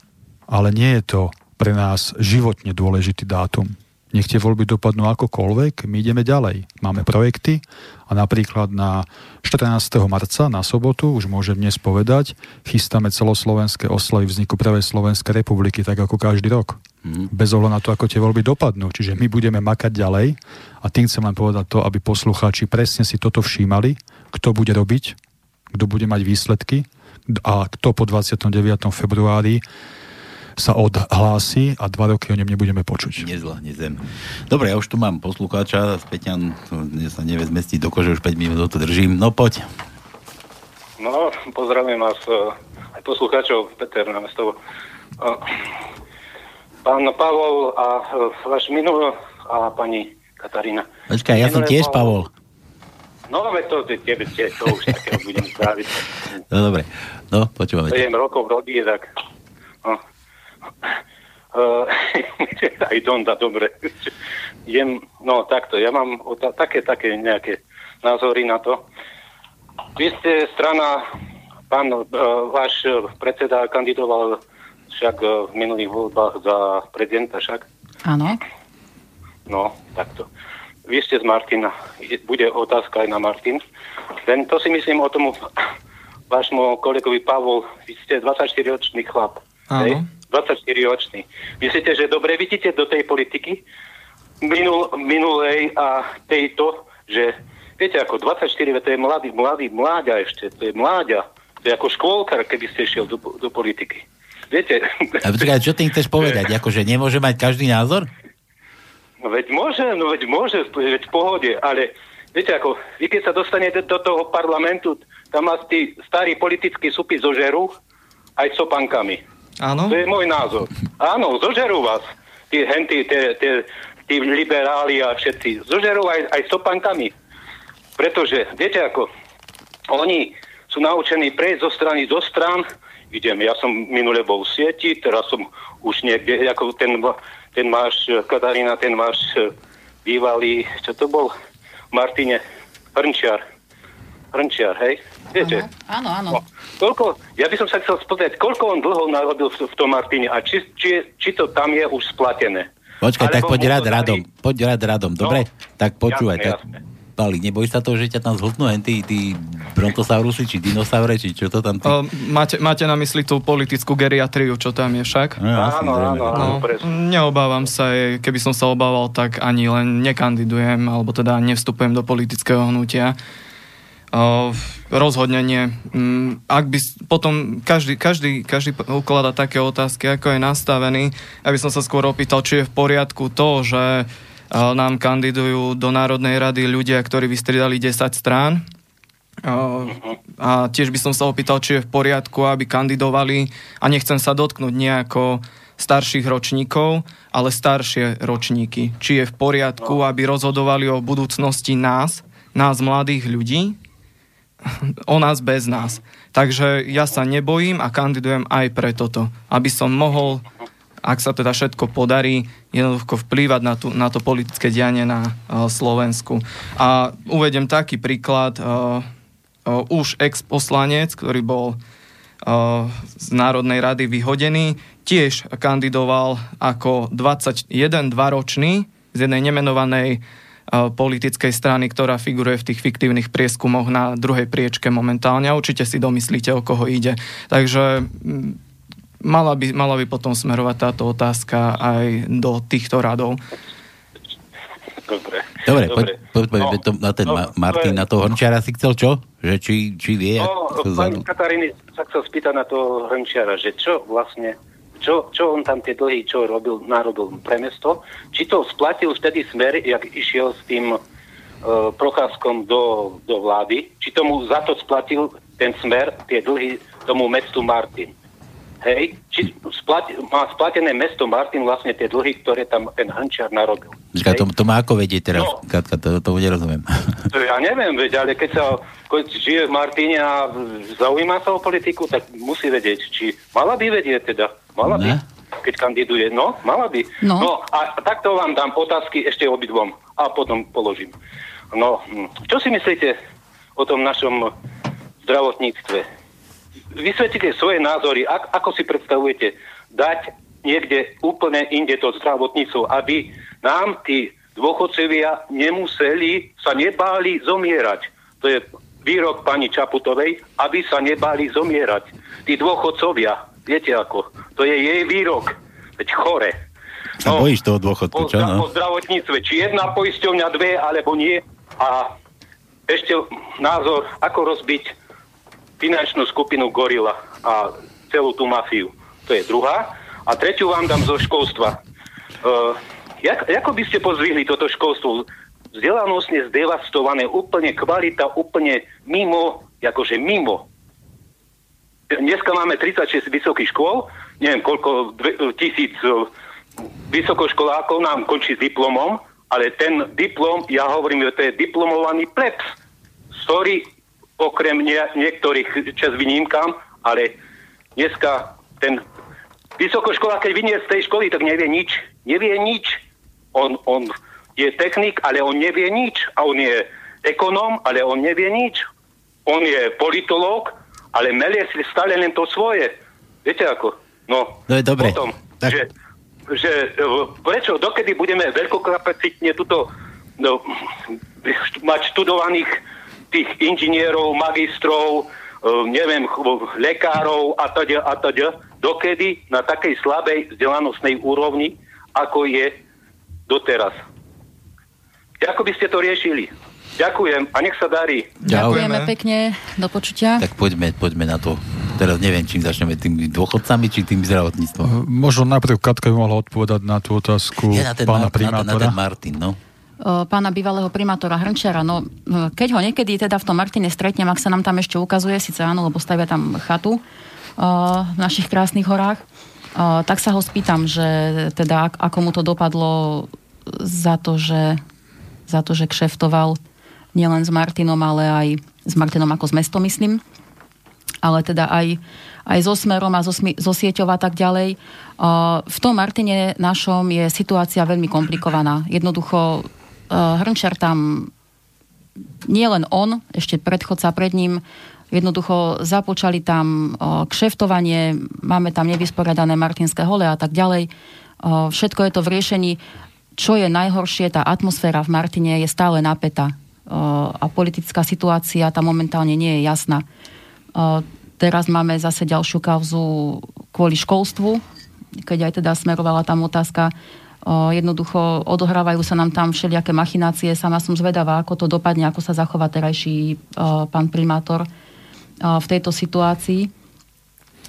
ale nie je to pre nás životne dôležitý dátum. Nech tie voľby dopadnú akokoľvek, my ideme ďalej. Máme projekty a napríklad na 14. marca, na sobotu, už môžem dnes povedať, chystáme celoslovenské oslavy vzniku Prvej Slovenskej republiky, tak ako každý rok. Mm. Bez ohľadu na to, ako tie voľby dopadnú. Čiže my budeme makať ďalej a tým chcem len povedať to, aby poslucháči presne si toto všímali, kto bude robiť, kto bude mať výsledky a kto po 29. februári sa odhlási a dva roky o ňom nebudeme počuť. Nezlahne zem. Dobre, ja už tu mám poslucháča, Peťan sa nevie zmestiť do kože, už 5 minút to držím. No poď. No, pozdravujem vás eh, aj poslucháčov, Peter na mesto. Eh, pán Pavol a eh, váš minul a pani Katarína. Počkaj, ja som tiež Pavol. No, ale to, tebe, tie, to už takého budem zdraviť. No, dobre. No, počúvame. 7 rokov rodí, tak no, Uh, aj Donda, dobre. Jem, no takto, ja mám ta, také, také nejaké názory na to. Vy ste strana, pán, uh, váš predseda kandidoval však uh, v minulých voľbách za prezidenta však? Áno. No, takto. Vy ste z Martina. Bude otázka aj na Martin. Len to si myslím o tomu vášmu kolegovi Pavol. Vy ste 24-ročný chlap. Áno. 24-ročný. Myslíte, že dobre vidíte do tej politiky minul, minulej a tejto, že viete, ako 24, to je mladý, mladý, mláďa ešte, to je mláďa, to je ako škôlkar, keby ste šiel do, do politiky. Viete? A počkaj, čo tým chceš povedať? Akože nemôže mať každý názor? No veď môže, no veď môže, veď v pohode, ale viete ako, vy keď sa dostanete do toho parlamentu, tam vás tí starí politickí supy zožerú aj sopankami. Áno. To je môj názor. Áno, zožerú vás. Tí henty, tí, tí, tí liberáli a všetci. Zožerú aj, aj stopankami. Pretože, viete ako, oni sú naučení prejsť zo strany do stran, idem, ja som minule bol v sieti, teraz som už niekde, ako ten, ten máš, Katarína, ten máš e, bývalý, čo to bol, Martine, Hrnčiar. Hrnčiar, hej? Viete? Áno, áno. No, koľko, ja by som sa chcel spýtať, koľko on dlho narobil v, v tom Martine a či, či, či to tam je už splatené? Počkaj, tak Alebo poď mu rád dali- radom. Poď rád radom, dobre? No, tak počúvaj. jasné, tak, jasné. Pali, nebojíš sa toho, že ťa tam zhltnú hen tí, tí brontosaurusy, či dinosaure, či čo to tam... Tí... O, máte, máte na mysli tú politickú geriatriu, čo tam je však? No, Áno, áno, áno. No, neobávam sa, e, keby som sa obával, tak ani len nekandidujem, alebo teda nevstupujem do politického hnutia. Rozhodne nie. Mm, Ak by potom každý, každý, každý ukladá také otázky, ako je nastavený, aby som sa skôr opýtal, či je v poriadku to, že nám kandidujú do Národnej rady ľudia, ktorí vystriedali 10 strán. A tiež by som sa opýtal, či je v poriadku, aby kandidovali a nechcem sa dotknúť nejako starších ročníkov, ale staršie ročníky. Či je v poriadku, aby rozhodovali o budúcnosti nás, nás mladých ľudí, o nás bez nás. Takže ja sa nebojím a kandidujem aj pre toto, aby som mohol, ak sa teda všetko podarí, jednoducho vplývať na, tú, na to politické dianie na uh, Slovensku. A uvedem taký príklad, uh, uh, už ex-poslanec, ktorý bol z Národnej rady vyhodený, tiež kandidoval ako 21-2 ročný z jednej nemenovanej politickej strany, ktorá figuruje v tých fiktívnych prieskumoch na druhej priečke momentálne. A určite si domyslíte, o koho ide. Takže mm, mala by, mala by potom smerovať táto otázka aj do týchto radov. Dobre. Dobre, poď, poď, poď No, to, na ten no, Ma- Martin, na toho Hrnčiara si chcel čo? Že či, či vie, No, pani. Kataríny sa chcel spýtať na toho Hrnčiara, že čo vlastne, čo, čo on tam tie dlhy, čo robil, narobil pre mesto, či to splatil vtedy smer, jak išiel s tým uh, procházkom do, do vlády, či tomu za to splatil ten smer, tie dlhy tomu mestu Martin. Hej, či splati, má splatené mesto Martin vlastne tie dlhy, ktoré tam ten Hrnčiar narobil. Počkaj, to, to má ako vedieť teraz, No. Katka, to, to nerozumiem. To Ja neviem, veď, ale keď sa keď žije v Martine a zaujíma sa o politiku, tak musí vedieť, či mala by vedieť teda. Mala by, Ne? keď kandiduje. No, mala by. No. no a takto vám dám otázky ešte obidvom a potom položím. No, hm, čo si myslíte o tom našom zdravotníctve? Vysvetlite svoje názory, ak, ako si predstavujete dať niekde úplne inde to zdravotníctvo, aby nám tí dôchodcovia nemuseli, sa nebáli zomierať. To je výrok pani Čaputovej, aby sa nebáli zomierať. Tí dôchodcovia, viete ako, to je jej výrok, veď chore. Sa bojíš toho dôchodku, čo, no? o zdravotníctve, či jedna poisťovňa, dve, alebo nie. A ešte názor, ako rozbiť finančnú skupinu Gorila a celú tú mafiu. To je druhá. A tretiu vám dám zo školstva. Uh, jak, ako by ste pozvihli toto školstvo? Vzdelanostne zdevastované, úplne kvalita, úplne mimo, akože mimo. Dneska máme 36 vysokých škôl, neviem koľko, dve, tisíc uh, vysokoškolákov nám končí s diplomom, ale ten diplom, ja hovorím, že to je diplomovaný plebs. Sorry, okrem nie, niektorých čas výnimkám, ale dneska ten vysokoškolák, keď vynie z tej školy, tak nevie nič. Nevie nič. On, on je technik, ale on nevie nič. A on je ekonóm, ale on nevie nič. On je politológ, ale melie si stále len to svoje. Viete ako? No, No je dobre. Potom, Tak- že, že e, prečo, dokedy budeme veľkokapacitne tuto no, mať študovaných tých inžinierov, magistrov, e, neviem, lekárov a teda, a teda, dokedy na takej slabej vzdelanostnej úrovni, ako je doteraz. Ako by ste to riešili? Ďakujem a nech sa darí. Ďakujeme Ďakujeme. pekne, do počutia. Tak poďme, poďme na to. Teraz neviem, čím začneme, tými dôchodcami, či tým zdravotníctvom. Možno najprv Katka by mohla odpovedať na tú otázku Ja na ten, pána Mar- na, ten, na primátora. ten Martin, no. O, pána bývalého primátora Hrnčiara. No, e, keď ho niekedy teda v tom Martine stretnem, ak sa nám tam ešte ukazuje, síce áno, lebo stavia tam chatu o, v našich krásnych horách, tak sa ho spýtam, že teda ak- ako mu to dopadlo za to, že, za to, že kšeftoval nielen s Martinom, ale aj s Martinom ako s mestom, myslím. Ale teda aj, aj so Smerom a so, so sieťou a tak ďalej. V tom Martine našom je situácia veľmi komplikovaná. Jednoducho Hrnčar tam nie len on, ešte predchodca pred ním, jednoducho započali tam kšeftovanie, máme tam nevysporiadané Martinské hole a tak ďalej. Všetko je to v riešení. Čo je najhoršie, tá atmosféra v Martine je stále napätá a politická situácia tam momentálne nie je jasná. Teraz máme zase ďalšiu kauzu kvôli školstvu, keď aj teda smerovala tam otázka Jednoducho odohrávajú sa nám tam všelijaké machinácie. Sama som zvedavá, ako to dopadne, ako sa zachová terajší pán primátor v tejto situácii.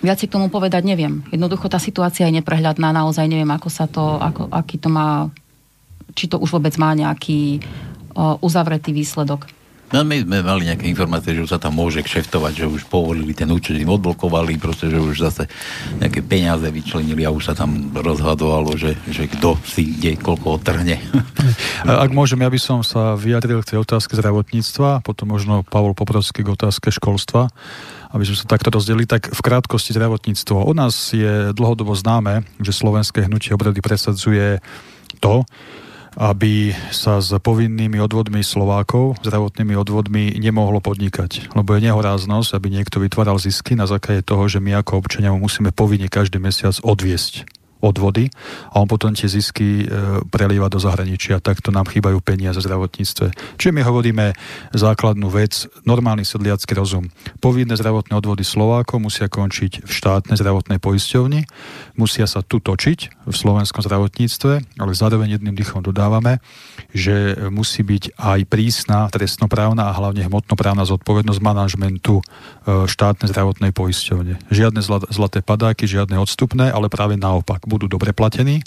Viac si k tomu povedať neviem. Jednoducho tá situácia je neprehľadná, naozaj neviem, ako sa to, ako, aký to má, či to už vôbec má nejaký uzavretý výsledok. No my sme mali nejaké informácie, že už sa tam môže kšeftovať, že už povolili ten účet, im odblokovali, proste, že už zase nejaké peniaze vyčlenili a už sa tam rozhadovalo, že, že kto si kde koľko otrhne. Ak môžem, ja by som sa vyjadril k tej otázke zdravotníctva, potom možno Pavol Poprovský k otázke školstva aby sme sa takto rozdelili, tak v krátkosti zdravotníctvo. U nás je dlhodobo známe, že slovenské hnutie obrady presadzuje to, aby sa s povinnými odvodmi Slovákov, zdravotnými odvodmi nemohlo podnikať. Lebo je nehoráznosť, aby niekto vytváral zisky na základe toho, že my ako občania mu musíme povinne každý mesiac odviesť odvody a on potom tie zisky e, prelieva do zahraničia. Takto nám chýbajú peniaze v zdravotníctve. Čiže my hovoríme základnú vec, normálny sedliacký rozum. Povinné zdravotné odvody Slovákov musia končiť v štátnej zdravotnej poisťovni, musia sa tu točiť v slovenskom zdravotníctve, ale zároveň jedným dýchom dodávame, že musí byť aj prísna trestnoprávna a hlavne hmotnoprávna zodpovednosť manažmentu e, štátnej zdravotnej poisťovne. Žiadne zlaté padáky, žiadne odstupné, ale práve naopak budú dobre platení. E,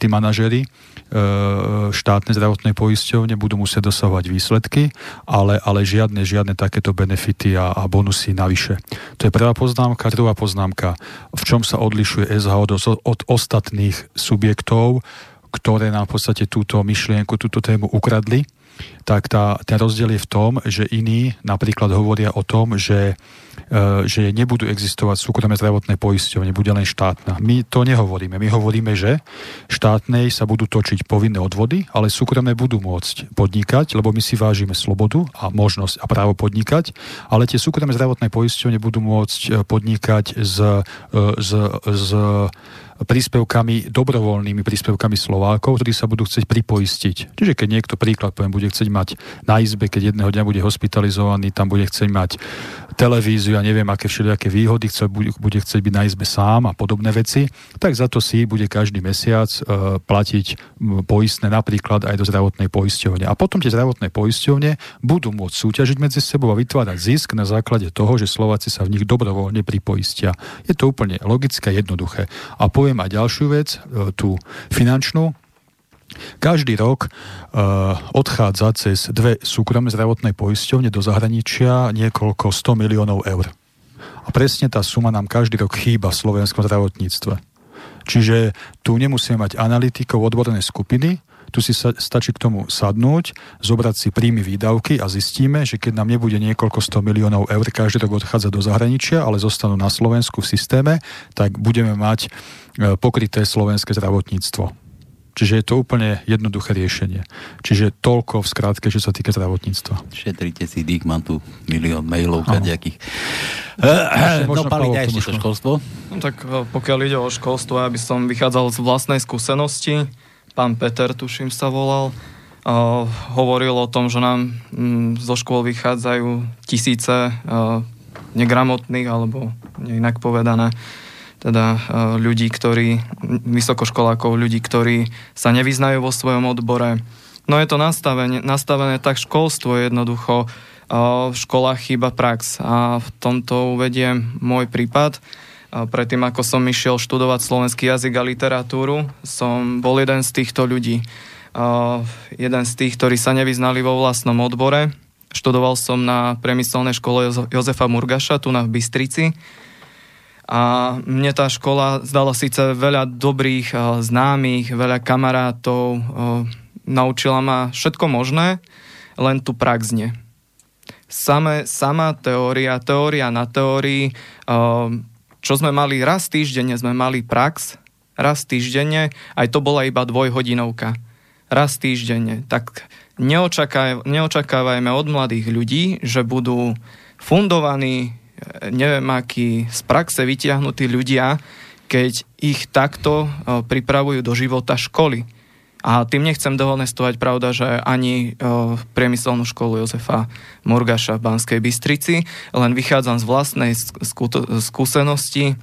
tí manažery e, štátnej zdravotnej poisťovne budú musieť dosahovať výsledky, ale, ale žiadne, žiadne takéto benefity a, a bonusy navyše. To je prvá poznámka. Druhá poznámka, v čom sa odlišuje SH od, od ostatných subjektov, ktoré nám v podstate túto myšlienku, túto tému ukradli tak tá, ten rozdiel je v tom, že iní napríklad hovoria o tom, že, že nebudú existovať súkromné zdravotné poisťovne, bude len štátna. My to nehovoríme. My hovoríme, že štátnej sa budú točiť povinné odvody, ale súkromné budú môcť podnikať, lebo my si vážime slobodu a možnosť a právo podnikať, ale tie súkromné zdravotné poisťovne budú môcť e, podnikať z, e, z, z príspevkami, dobrovoľnými príspevkami Slovákov, ktorí sa budú chcieť pripoistiť. Čiže keď niekto príklad poviem, bude chcieť mať na izbe, keď jedného dňa bude hospitalizovaný, tam bude chcieť mať televíziu a neviem, aké všelijaké výhody, chce, bude, chcieť byť na izbe sám a podobné veci, tak za to si bude každý mesiac e, platiť poistné napríklad aj do zdravotnej poisťovne. A potom tie zdravotné poisťovne budú môcť súťažiť medzi sebou a vytvárať zisk na základe toho, že Slováci sa v nich dobrovoľne pripoistia. Je to úplne logické jednoduché. A poviem aj ďalšiu vec, e, tú finančnú, každý rok uh, odchádza cez dve súkromné zdravotné poisťovne do zahraničia niekoľko 100 miliónov eur. A presne tá suma nám každý rok chýba v slovenskom zdravotníctve. Čiže tu nemusíme mať analytikov odborné skupiny, tu si sa, stačí k tomu sadnúť, zobrať si príjmy výdavky a zistíme, že keď nám nebude niekoľko 100 miliónov eur každý rok odchádza do zahraničia, ale zostanú na Slovensku v systéme, tak budeme mať e, pokryté slovenské zdravotníctvo. Čiže je to úplne jednoduché riešenie. Čiže toľko v skrátke, čo sa týka zdravotníctva. Šetrite si, Dík, mám tu milión mailov kadejakých. No, Pali, daj ešte to školstvo. No, tak e, pokiaľ ide o školstvo, aby som vychádzal z vlastnej skúsenosti, pán Peter, tuším sa volal, uh, hovoril o tom, že nám um, zo škôl vychádzajú tisíce uh, negramotných, alebo inak povedané, teda ľudí, ktorí, vysokoškolákov, ľudí, ktorí sa nevyznajú vo svojom odbore. No je to nastavené, nastavené tak školstvo jednoducho, v školách chýba prax a v tomto uvediem môj prípad. Predtým, ako som išiel študovať slovenský jazyk a literatúru, som bol jeden z týchto ľudí. Jeden z tých, ktorí sa nevyznali vo vlastnom odbore. Študoval som na priemyselnej škole Jozefa Murgaša, tu na Bystrici a mne tá škola zdala síce veľa dobrých známych, veľa kamarátov, naučila ma všetko možné, len tu prax nie. Samé, sama teória, teória na teórii, čo sme mali raz týždenne, sme mali prax, raz týždenne, aj to bola iba dvojhodinovka. Raz týždenne. Tak neočakávaj, neočakávajme od mladých ľudí, že budú fundovaní, neviem akí, z praxe vytiahnutí ľudia, keď ich takto pripravujú do života školy. A tým nechcem dehonestovať, pravda, že ani o, priemyselnú školu Jozefa Morgaša v Banskej Bystrici, len vychádzam z vlastnej skúsenosti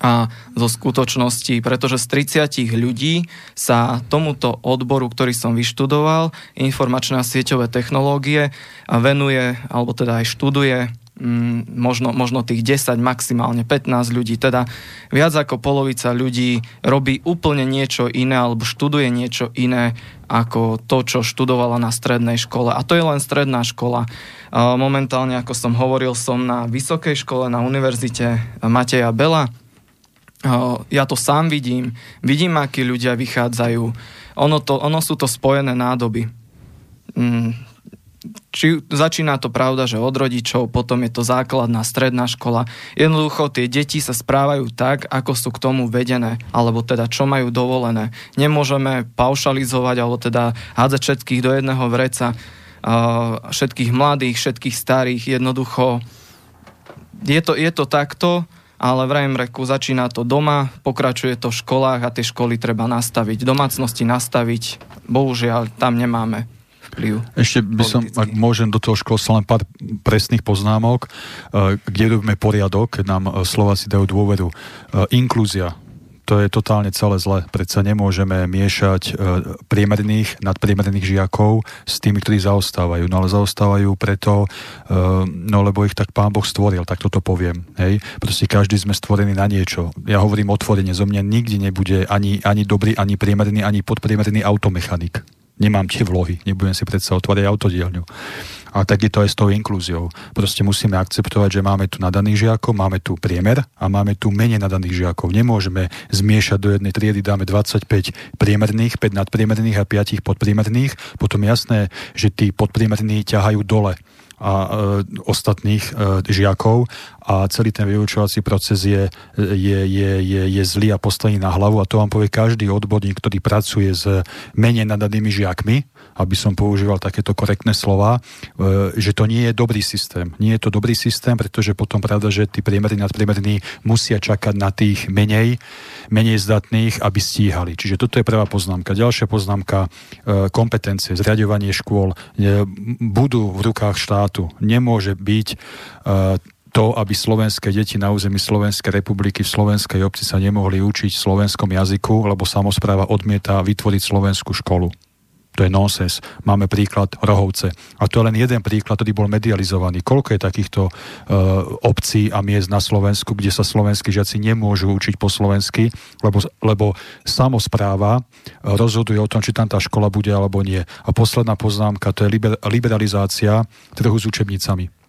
a zo skutočnosti, pretože z 30 ľudí sa tomuto odboru, ktorý som vyštudoval, informačné a sieťové technológie, venuje, alebo teda aj študuje Mm, možno, možno tých 10, maximálne 15 ľudí, teda viac ako polovica ľudí robí úplne niečo iné alebo študuje niečo iné ako to, čo študovala na strednej škole. A to je len stredná škola. Momentálne, ako som hovoril, som na vysokej škole na univerzite Mateja Bela. Ja to sám vidím. Vidím, akí ľudia vychádzajú. Ono, to, ono sú to spojené nádoby mm, či začína to pravda, že od rodičov, potom je to základná stredná škola. Jednoducho tie deti sa správajú tak, ako sú k tomu vedené, alebo teda čo majú dovolené. Nemôžeme paušalizovať, alebo teda hádzať všetkých do jedného vreca, všetkých mladých, všetkých starých, jednoducho je to, je to takto, ale vrajem reku, začína to doma, pokračuje to v školách a tie školy treba nastaviť, domácnosti nastaviť, bohužiaľ tam nemáme vplyv. Ešte by som, ak môžem do toho školstva len pár presných poznámok, eh, kde robíme poriadok, keď nám eh, Slováci dajú dôveru. Eh, inklúzia, to je totálne celé zle. Predsa nemôžeme miešať priemerných, nadpriemerných žiakov s tými, ktorí zaostávajú. No ale zaostávajú preto, no lebo ich tak pán Boh stvoril, tak toto poviem. Hej? Proste každý sme stvorení na niečo. Ja hovorím otvorene, zo mňa nikdy nebude ani, ani dobrý, ani priemerný, ani podpriemerný automechanik nemám tie vlohy, nebudem si predsa otvárať autodielňu. A tak je to aj s tou inklúziou. Proste musíme akceptovať, že máme tu nadaných žiakov, máme tu priemer a máme tu menej nadaných žiakov. Nemôžeme zmiešať do jednej triedy, dáme 25 priemerných, 5 nadpriemerných a 5 podpriemerných. Potom jasné, že tí podpriemerní ťahajú dole a e, ostatných e, žiakov. A celý ten vyučovací proces je, je, je, je, je zlý a postavený na hlavu. A to vám povie každý odborník, ktorý pracuje s menej nadanými žiakmi, aby som používal takéto korektné slova, e, že to nie je dobrý systém. Nie je to dobrý systém, pretože potom pravda, že tí priemerní nadpriemerní musia čakať na tých menej, menej zdatných, aby stíhali. Čiže toto je prvá poznámka. Ďalšia poznámka, e, kompetencie, zriadovanie škôl e, budú v rukách štátu. Nemôže byť to, aby slovenské deti na území Slovenskej republiky v slovenskej obci sa nemohli učiť v slovenskom jazyku, lebo samozpráva odmieta vytvoriť slovenskú školu. To je nonsens. Máme príklad Rohovce. A to je len jeden príklad, ktorý bol medializovaný. Koľko je takýchto uh, obcí a miest na Slovensku, kde sa slovenskí žiaci nemôžu učiť po slovensky, lebo, lebo samozpráva rozhoduje o tom, či tam tá škola bude alebo nie. A posledná poznámka, to je liber, liberalizácia trhu s učebnicami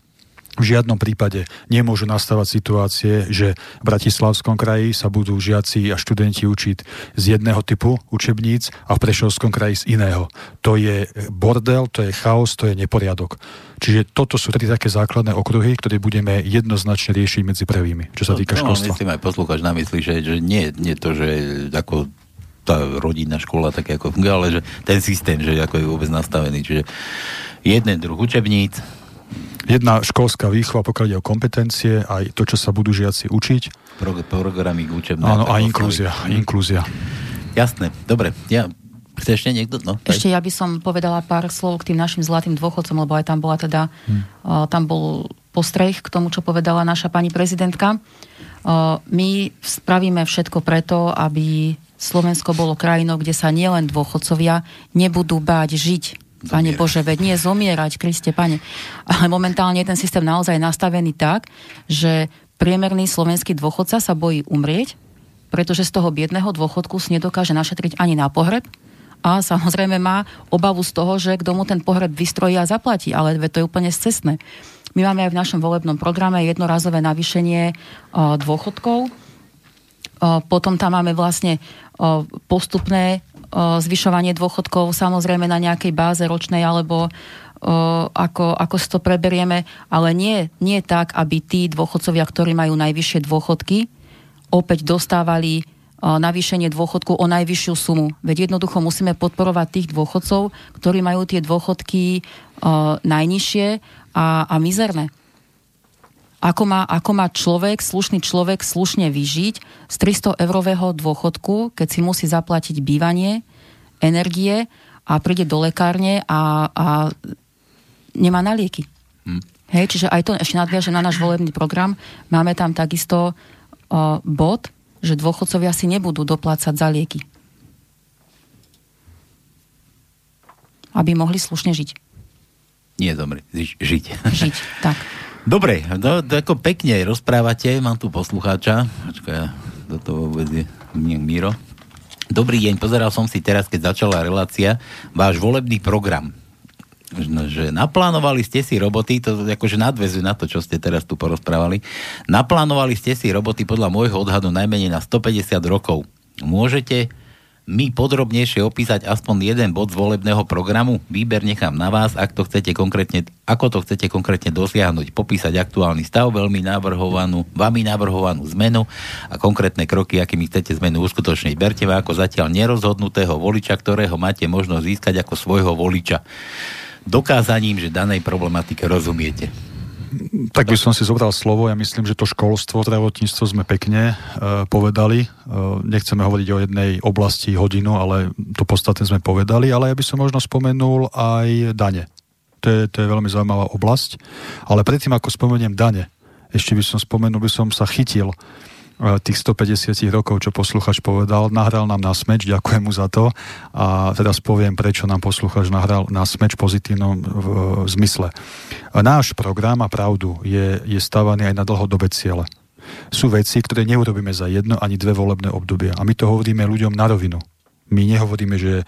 v žiadnom prípade nemôžu nastávať situácie, že v Bratislavskom kraji sa budú žiaci a študenti učiť z jedného typu učebníc a v Prešovskom kraji z iného. To je bordel, to je chaos, to je neporiadok. Čiže toto sú tedy také základné okruhy, ktoré budeme jednoznačne riešiť medzi prvými, čo sa no, týka no, školstva. Myslím aj poslúchač na mysli, že, že nie, nie to, že ako tá rodinná škola také ako funguje, ale že ten systém, že ako je vôbec nastavený. Čiže jeden druh učebníc, jedna školská výchova, pokiaľ ide o kompetencie, aj to, čo sa budú žiaci učiť. Pro, programy učebné. Áno, a inklúzia, inklúzia. Jasné, dobre. Ja Chce ešte niekto? No, ešte ja by som povedala pár slov k tým našim zlatým dôchodcom, lebo aj tam bola teda, hmm. uh, tam bol postreh k tomu, čo povedala naša pani prezidentka. Uh, my spravíme všetko preto, aby Slovensko bolo krajinou, kde sa nielen dôchodcovia nebudú báť žiť Pane Bože, veď nie zomierať, Kriste, pane. Ale momentálne je ten systém naozaj nastavený tak, že priemerný slovenský dôchodca sa bojí umrieť, pretože z toho biedného dôchodku si nedokáže našetriť ani na pohreb a samozrejme má obavu z toho, že kto mu ten pohreb vystrojí a zaplatí, ale to je úplne scestné. My máme aj v našom volebnom programe jednorazové navýšenie dôchodkov, potom tam máme vlastne postupné zvyšovanie dôchodkov samozrejme na nejakej báze ročnej alebo ako, ako si to preberieme, ale nie, nie tak, aby tí dôchodcovia, ktorí majú najvyššie dôchodky, opäť dostávali navýšenie dôchodku o najvyššiu sumu. Veď jednoducho musíme podporovať tých dôchodcov, ktorí majú tie dôchodky najnižšie a, a mizerné. Ako má, ako má človek, slušný človek slušne vyžiť z 300 eurového dôchodku, keď si musí zaplatiť bývanie, energie a príde do lekárne a, a nemá na lieky. Hm. Hej, čiže aj to ešte nadviaže na náš volebný program. Máme tam takisto o, bod, že dôchodcovia si nebudú doplácať za lieky. Aby mohli slušne žiť. Nie zomri, žiť. Žiť, tak. Dobre, do, do, ako pekne rozprávate, mám tu poslucháča. Počkaj, do toho vôbec je Miro. Dobrý deň, pozeral som si teraz, keď začala relácia, váš volebný program. No, že naplánovali ste si roboty, to akože nadvezuje na to, čo ste teraz tu porozprávali, naplánovali ste si roboty podľa môjho odhadu najmenej na 150 rokov. Môžete mi podrobnejšie opísať aspoň jeden bod z volebného programu. Výber nechám na vás, ak to chcete konkrétne, ako to chcete konkrétne dosiahnuť. Popísať aktuálny stav, veľmi navrhovanú, vami navrhovanú zmenu a konkrétne kroky, akými chcete zmenu uskutočniť. Berte ma ako zatiaľ nerozhodnutého voliča, ktorého máte možnosť získať ako svojho voliča dokázaním, že danej problematike rozumiete. Tak by som si zobral slovo. Ja myslím, že to školstvo, zdravotníctvo sme pekne e, povedali. E, nechceme hovoriť o jednej oblasti hodinu, ale to podstatné sme povedali. Ale ja by som možno spomenul aj dane. To je, to je veľmi zaujímavá oblasť. Ale predtým, ako spomeniem dane, ešte by som spomenul, by som sa chytil tých 150 rokov, čo posluchač povedal. Nahral nám na smeč, ďakujem mu za to. A teraz poviem, prečo nám posluchač nahral na smeč v pozitívnom v, v zmysle. Náš program a pravdu je, je stavaný aj na dlhodobé ciele. Sú veci, ktoré neurobíme za jedno ani dve volebné obdobia. A my to hovoríme ľuďom na rovinu. My nehovoríme, že e,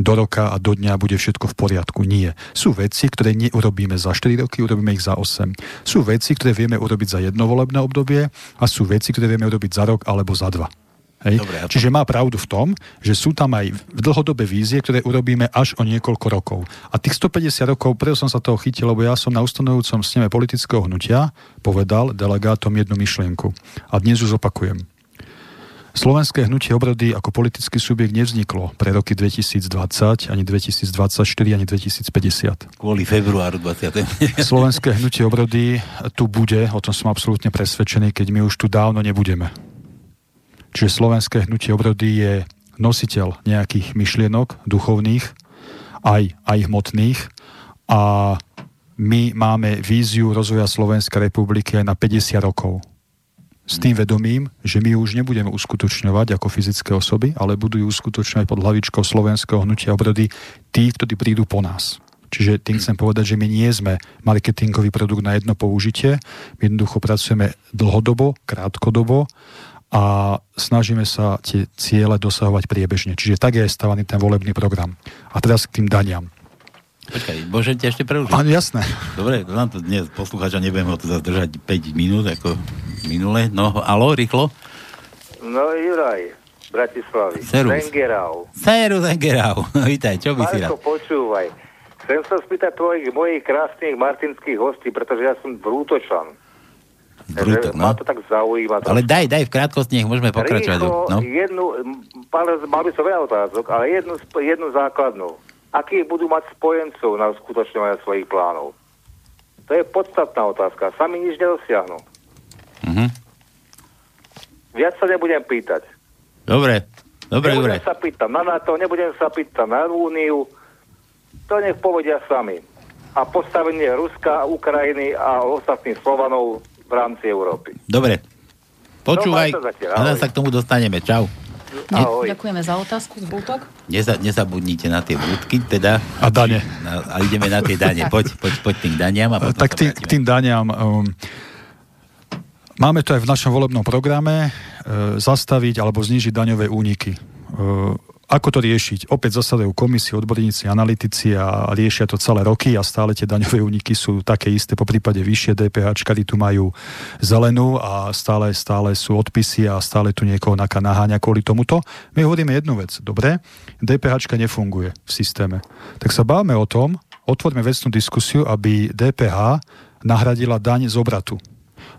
do roka a do dňa bude všetko v poriadku. Nie. Sú veci, ktoré neurobíme za 4 roky, urobíme ich za 8. Sú veci, ktoré vieme urobiť za jedno volebné obdobie a sú veci, ktoré vieme urobiť za rok alebo za dva. Hej? Dobre, to... Čiže má pravdu v tom, že sú tam aj dlhodobé vízie, ktoré urobíme až o niekoľko rokov. A tých 150 rokov, preto som sa toho chytil, lebo ja som na ustanovujúcom sneme politického hnutia povedal delegátom jednu myšlienku. A dnes ju zopakujem. Slovenské hnutie obrody ako politický subjekt nevzniklo pre roky 2020, ani 2024, ani 2050. Kvôli februáru 20. Slovenské hnutie obrody tu bude, o tom som absolútne presvedčený, keď my už tu dávno nebudeme. Čiže slovenské hnutie obrody je nositeľ nejakých myšlienok duchovných, aj, aj hmotných a my máme víziu rozvoja Slovenskej republiky aj na 50 rokov s tým vedomím, že my už nebudeme uskutočňovať ako fyzické osoby, ale budú ju uskutočňovať pod hlavičkou slovenského hnutia obrody tí, ktorí prídu po nás. Čiže tým chcem povedať, že my nie sme marketingový produkt na jedno použitie, my jednoducho pracujeme dlhodobo, krátkodobo a snažíme sa tie ciele dosahovať priebežne. Čiže tak je stavaný ten volebný program. A teraz k tým daniam. Počkaj, môžete ešte prerušiť? Áno, jasné. Dobre, nám to dnes poslúchača, nebudem ho to zadržať 5 minút, ako minule. No, alo, rýchlo. No, Juraj, Bratislavy. Serus. Zengerau. Serus Zengerau. No, vítaj, čo by si rád? počúvaj. Chcem sa spýtať tvojich, mojich krásnych martinských hostí, pretože ja som brútočan. Brúto, no. Ma to tak zaujíma. Ale daj, daj, v krátkosti, nech môžeme pokračovať. Rýchlo, no. jednu, mal by som veľa otázok, ale jednu, jednu základnú akých budú mať spojencov na uskutočňovanie svojich plánov. To je podstatná otázka. Sami nič nedosiahnu. Mm-hmm. Viac sa nebudem pýtať. Dobre, dobre, nebudem dobre. sa pýtať na NATO, nebudem sa pýtať na Úniu. To nech povedia sami. A postavenie Ruska, Ukrajiny a ostatných Slovanov v rámci Európy. Dobre. Počúvaj, no, sa, sa k tomu dostaneme. Čau. Ahoj. Ďakujeme za otázku z Bultok. Neza, nezabudnite na tie budky, teda. A dane. Na, a ideme na tie dane. Poď, poď, poď tým daniam. A tak tým, k tým daniam. Um, máme to aj v našom volebnom programe uh, zastaviť alebo znížiť daňové úniky. Uh, ako to riešiť? Opäť zasadajú komisie, odborníci, analytici a riešia to celé roky a stále tie daňové úniky sú také isté, po prípade vyššie DPH, kedy tu majú zelenú a stále, stále sú odpisy a stále tu niekoho naháňa kvôli tomuto. My hovoríme jednu vec, dobre, DPH nefunguje v systéme. Tak sa bávame o tom, otvorme vecnú diskusiu, aby DPH nahradila daň z obratu.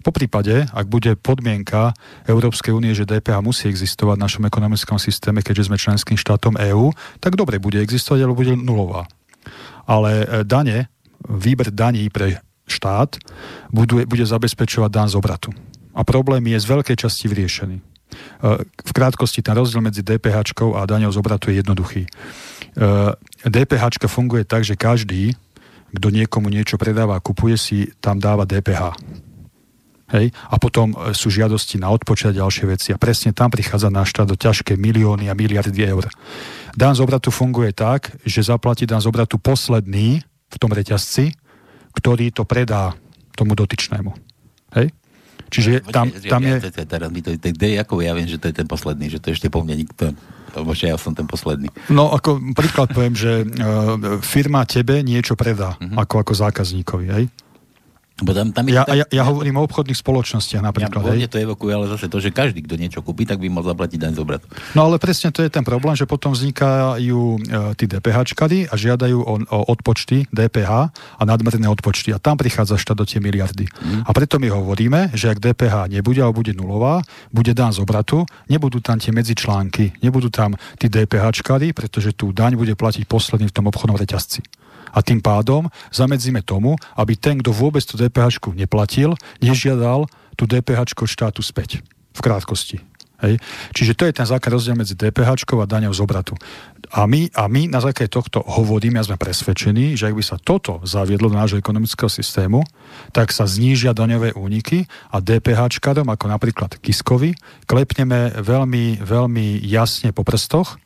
Po prípade, ak bude podmienka Európskej únie, že DPH musí existovať v našom ekonomickom systéme, keďže sme členským štátom EÚ, tak dobre, bude existovať, ale bude nulová. Ale e, dane, výber daní pre štát bude, bude zabezpečovať dan z obratu. A problém je z veľkej časti vyriešený. E, v krátkosti ten rozdiel medzi DPH a daňou z obratu je jednoduchý. DPH funguje tak, že každý, kto niekomu niečo predáva a kupuje si, tam dáva DPH. Hej? A potom e, sú žiadosti na odpočet a ďalšie veci. A presne tam prichádza na štát do ťažké milióny a miliardy eur. Dan z obratu funguje tak, že zaplatí dan z obratu posledný v tom reťazci, ktorý to predá tomu dotyčnému. Hej? Čiže tam, tam je... Teraz mi to, ako ja viem, že to je ten posledný, že to ešte po mne nikto... Lebo ja som ten posledný. No ako príklad poviem, že uh, firma tebe niečo predá, uh-huh. ako, ako zákazníkovi, hej? Bo tam, tam ja, tam... ja, ja hovorím o obchodných spoločnostiach napríklad. Ja, to evokuje ale zase to, že každý, kto niečo kúpi, tak by mal zaplatiť daň z obratu. No ale presne to je ten problém, že potom vznikajú e, tí DPHčkari a žiadajú o, o odpočty DPH a nadmerné odpočty. A tam prichádza štát do tie miliardy. Mm. A preto my hovoríme, že ak DPH nebude alebo bude nulová, bude daň z obratu, nebudú tam tie medzičlánky, nebudú tam tí DPHčkari, pretože tú daň bude platiť posledný v tom obchodnom reťazci a tým pádom zamedzíme tomu, aby ten, kto vôbec tú DPH neplatil, nežiadal tú DPH štátu späť. V krátkosti. Hej. Čiže to je ten základ rozdiel medzi DPH a daňou z obratu. A my, a my na základe tohto hovoríme a sme presvedčení, že ak by sa toto zaviedlo do nášho ekonomického systému, tak sa znížia daňové úniky a DPH ako napríklad Kiskovi, klepneme veľmi, veľmi jasne po prstoch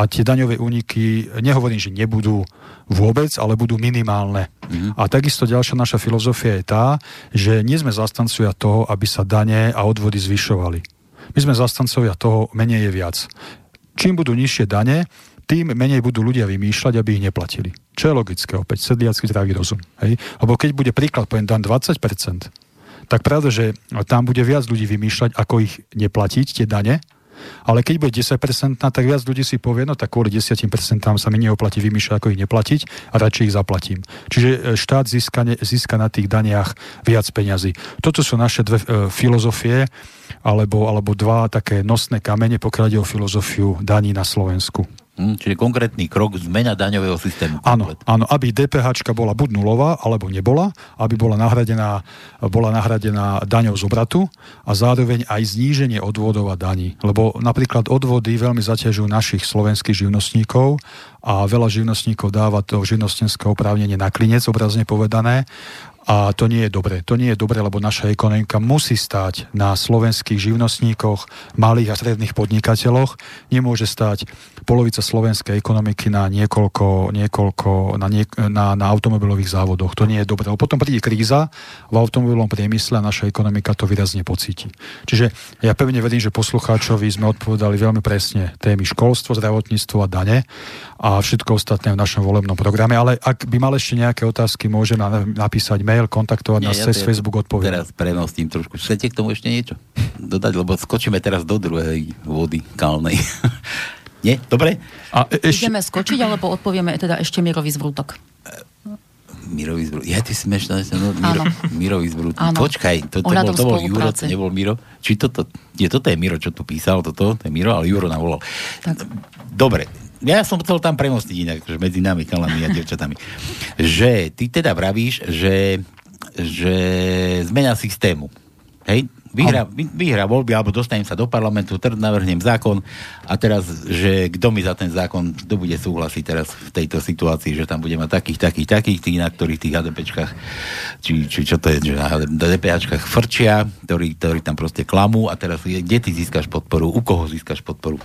a tie daňové úniky, nehovorím, že nebudú vôbec, ale budú minimálne. Mm. A takisto ďalšia naša filozofia je tá, že nie sme zastancovia toho, aby sa dane a odvody zvyšovali. My sme zastancovia toho, menej je viac. Čím budú nižšie dane, tým menej budú ľudia vymýšľať, aby ich neplatili. Čo je logické, opäť sedliacký zdravý rozum. Hej? Lebo keď bude príklad, poviem, dan 20%, tak pravda, že tam bude viac ľudí vymýšľať, ako ich neplatiť, tie dane, ale keď bude 10%, tak viac ľudí si povie, no tak kvôli 10% sa mi neoplatí vymýšľať, ako ich neplatiť a radšej ich zaplatím. Čiže e, štát získa, získa na tých daniach viac peňazí. Toto sú naše dve e, filozofie, alebo, alebo dva také nosné kamene, pokiaľ ide o filozofiu daní na Slovensku. Hm, čiže konkrétny krok zmena daňového systému. Áno, áno, aby DPH bola buď nulová, alebo nebola, aby bola nahradená, bola nahradená daňou z obratu a zároveň aj zníženie odvodov a daní. Lebo napríklad odvody veľmi zaťažujú našich slovenských živnostníkov a veľa živnostníkov dáva to živnostenské oprávnenie na klinec, obrazne povedané, a to nie je dobre. To nie je dobre, lebo naša ekonomika musí stať na slovenských živnostníkoch, malých a stredných podnikateľoch. Nemôže stať polovica slovenskej ekonomiky na niekoľko, niekoľko na, nie, na, na automobilových závodoch. To nie je dobre. Potom príde kríza v automobilovom priemysle a naša ekonomika to výrazne pocíti. Čiže ja pevne verím, že poslucháčovi sme odpovedali veľmi presne témy školstvo, zdravotníctvo a dane a všetko ostatné v našom volebnom programe. Ale ak by mal ešte nejaké otázky, môže napísať mail kontaktovať nás ja cez Facebook, odpoviem. Teraz premostím trošku. Chcete k tomu ešte niečo dodať? Lebo skočíme teraz do druhej vody kalnej. Nie? Dobre? A e- ešte... Ideme skočiť, alebo odpovieme teda ešte Mirovi zvrútok? Mirový zbrútok. Ja, ty smieš, no, Miro, Mirový zbrútok. Počkaj, to, to, bol, to bol Juro, to nebol Miro. Či toto, je, toto je Miro, čo tu písal, toto, to je Miro, ale Juro nám volal. Tak. Dobre, ja som chcel tam premostiť inak, že medzi nami, chalami a devčatami. že ty teda vravíš, že, že zmena systému. Hej? Vyhra, vyhra voľby, alebo dostanem sa do parlamentu, navrhnem zákon a teraz, že kto mi za ten zákon, kto bude súhlasiť teraz v tejto situácii, že tam bude mať takých, takých, takých, tých, na ktorých tých HDPčkách, či, či čo to je, že na HDPčkách frčia, ktorí, ktorí tam proste klamú a teraz kde ty získaš podporu, u koho získaš podporu?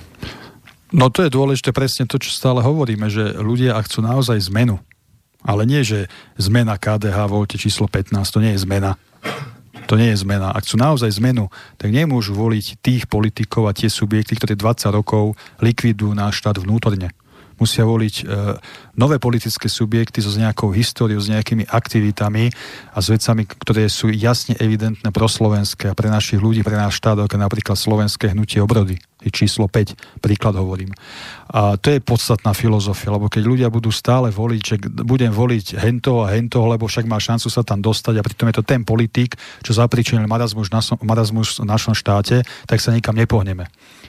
No to je dôležité presne to, čo stále hovoríme, že ľudia, ak chcú naozaj zmenu, ale nie, že zmena KDH voľte číslo 15, to nie je zmena. To nie je zmena. Ak chcú naozaj zmenu, tak nemôžu voliť tých politikov a tie subjekty, ktoré 20 rokov likvidujú náš štát vnútorne musia voliť e, nové politické subjekty so nejakou históriou, s nejakými aktivitami a s vecami, ktoré sú jasne evidentné pro slovenské a pre našich ľudí, pre náš štát, ako napríklad slovenské hnutie obrody. číslo 5, príklad hovorím. A to je podstatná filozofia, lebo keď ľudia budú stále voliť, že budem voliť hento a hento, lebo však má šancu sa tam dostať a pritom je to ten politik, čo zapričinil marazmus, marazmus v našom štáte, tak sa nikam nepohneme.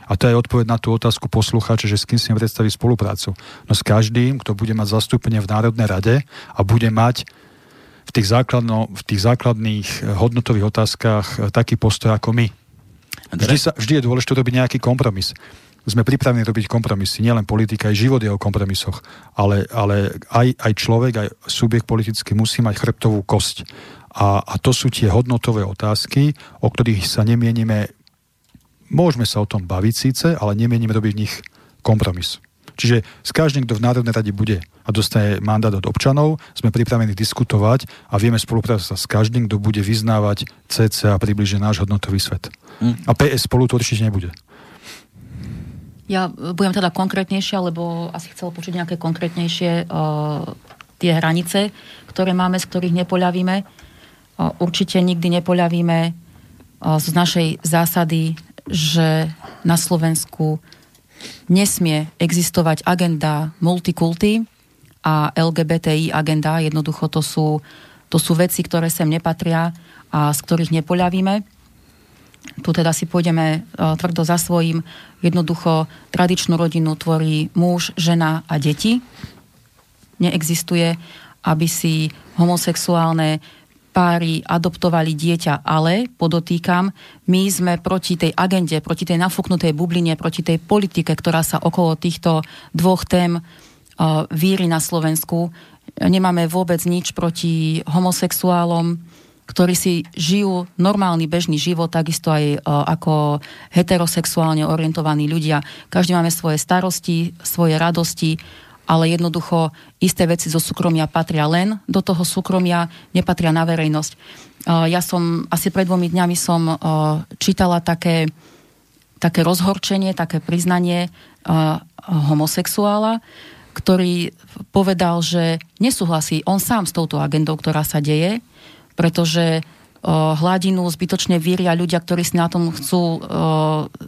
A to je odpoveď na tú otázku poslucháča, že s kým si predstaví spoluprácu. No s každým, kto bude mať zastúpenie v Národnej rade a bude mať v tých, základno, v tých základných eh, hodnotových otázkach eh, taký postoj ako my. Vždy, sa, vždy je dôležité robiť nejaký kompromis. Sme pripravení robiť kompromisy. Nielen politika, aj život je o kompromisoch. Ale, ale aj, aj človek, aj subjekt politický musí mať chrbtovú kosť. A, a to sú tie hodnotové otázky, o ktorých sa nemienime, môžeme sa o tom baviť síce, ale nemienime robiť v nich kompromis. Čiže s každým, kto v Národnej rade bude a dostane mandát od občanov, sme pripravení diskutovať a vieme spolupracovať s každým, kto bude vyznávať CC a približne náš hodnotový svet. Mm. A PS spolu to určite nebude. Ja budem teda konkrétnejšia, lebo asi chcel počuť nejaké konkrétnejšie uh, tie hranice, ktoré máme, z ktorých nepoľavíme. Uh, určite nikdy nepoľavíme uh, z našej zásady, že na Slovensku nesmie existovať agenda multikulty a LGBTI agenda. Jednoducho to sú, to sú veci, ktoré sem nepatria a z ktorých nepoľavíme. Tu teda si pôjdeme uh, tvrdo za svojím. Jednoducho tradičnú rodinu tvorí muž, žena a deti. Neexistuje, aby si homosexuálne páry adoptovali dieťa, ale podotýkam, my sme proti tej agende, proti tej nafúknutej bubline, proti tej politike, ktorá sa okolo týchto dvoch tém uh, víry na Slovensku. Nemáme vôbec nič proti homosexuálom, ktorí si žijú normálny bežný život, takisto aj uh, ako heterosexuálne orientovaní ľudia. Každý máme svoje starosti, svoje radosti ale jednoducho isté veci zo súkromia patria len do toho súkromia, nepatria na verejnosť. Ja som, asi pred dvomi dňami som čítala také, také rozhorčenie, také priznanie homosexuála, ktorý povedal, že nesúhlasí on sám s touto agendou, ktorá sa deje, pretože hladinu zbytočne víria ľudia, ktorí si na tom chcú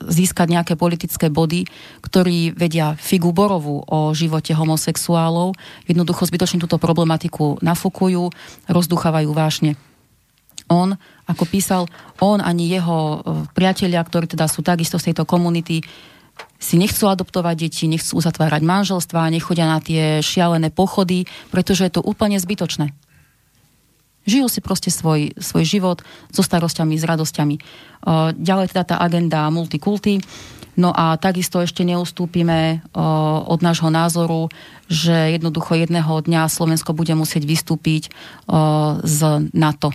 získať nejaké politické body, ktorí vedia figu borovú o živote homosexuálov, jednoducho zbytočne túto problematiku nafúkujú, rozduchávajú vášne. On, ako písal, on ani jeho priatelia, ktorí teda sú takisto z tejto komunity, si nechcú adoptovať deti, nechcú uzatvárať manželstva, nechodia na tie šialené pochody, pretože je to úplne zbytočné. Žijú si proste svoj, svoj život so starosťami, s radosťami. Ďalej teda tá agenda multikulty. No a takisto ešte neustúpime od nášho názoru, že jednoducho jedného dňa Slovensko bude musieť vystúpiť z NATO.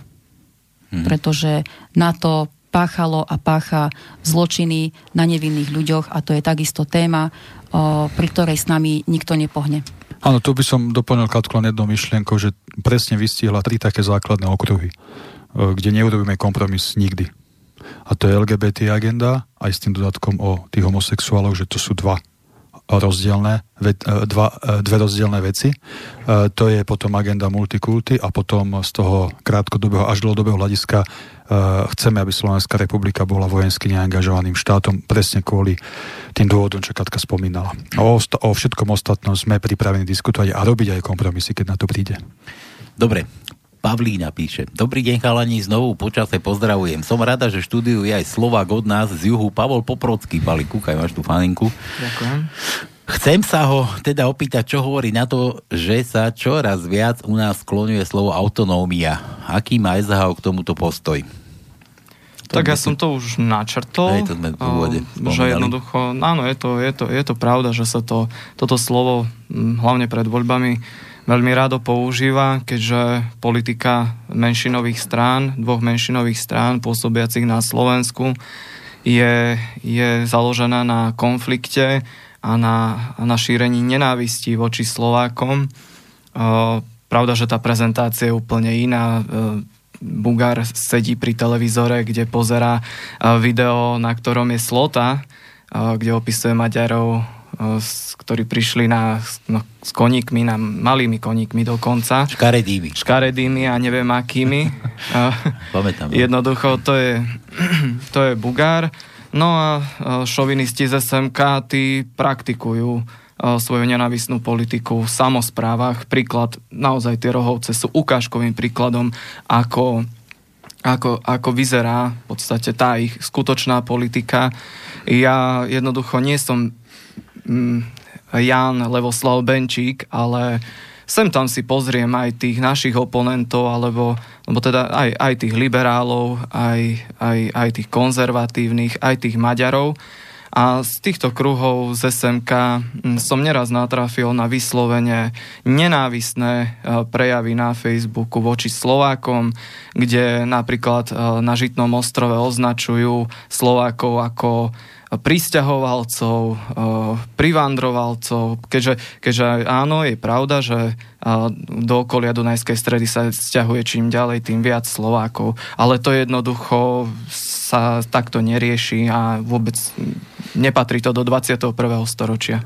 Hmm. Pretože NATO páchalo a pácha zločiny na nevinných ľuďoch a to je takisto téma, pri ktorej s nami nikto nepohne. Áno, tu by som doplnil Katku len jednou myšlienkou, že presne vystihla tri také základné okruhy, e, kde neurobíme kompromis nikdy. A to je LGBT agenda, aj s tým dodatkom o tých homosexuáloch, že to sú dva rozdielne, e, dva, e, dve rozdielne veci. To je potom agenda multikulty a potom z toho krátkodobého až dlhodobého hľadiska chceme, aby Slovenská republika bola vojensky neangažovaným štátom presne kvôli tým dôvodom, čo Katka spomínala. O, o všetkom ostatnom sme pripravení diskutovať a robiť aj kompromisy, keď na to príde. Dobre, Pavlína píše. Dobrý deň chalani, znovu počase pozdravujem. Som rada, že štúdiu je aj Slovak od nás z juhu, Pavol Poprocký. Pali, kúkaj, máš tú faninku. Ďakujem. Chcem sa ho teda opýtať, čo hovorí na to, že sa čoraz viac u nás skloňuje slovo autonómia. Aký má SHO k tomuto postoj? Tak ja som to už načrtol, Hej, to sme v úvode že jednoducho, áno, je to, je, to, je to pravda, že sa to, toto slovo, hlavne pred voľbami, veľmi rado používa, keďže politika menšinových strán, dvoch menšinových strán pôsobiacich na Slovensku je, je založená na konflikte, a na, na šírení nenávisti voči Slovákom. Pravda, že tá prezentácia je úplne iná. Bugár sedí pri televízore, kde pozera video, na ktorom je slota, kde opisuje Maďarov, ktorí prišli na, no, s koníkmi, na malými koníkmi dokonca. Škaredými. Škaredými a neviem akými. Pamätám. Jednoducho, to je, to je Bugár. No a e, šovinisti z SMK, tí praktikujú svoju nenávisnú politiku v samozprávach. Príklad, naozaj tie rohovce sú ukážkovým príkladom, ako, ako, ako vyzerá v podstate tá ich skutočná politika. Ja jednoducho nie som Jan Levoslav Benčík, ale sem tam si pozriem aj tých našich oponentov, alebo, alebo teda aj, aj tých liberálov, aj, aj, aj tých konzervatívnych, aj tých Maďarov. A z týchto kruhov z SMK hm, som neraz natrafil na vyslovene nenávisné e, prejavy na Facebooku voči Slovákom, kde napríklad e, na Žitnom ostrove označujú Slovákov ako pristahovalcov, eh, privandrovalcov, keďže, keďže áno, je pravda, že eh, do okolia Dunajskej stredy sa stiahuje čím ďalej, tým viac Slovákov, ale to jednoducho sa takto nerieši a vôbec nepatrí to do 21. storočia.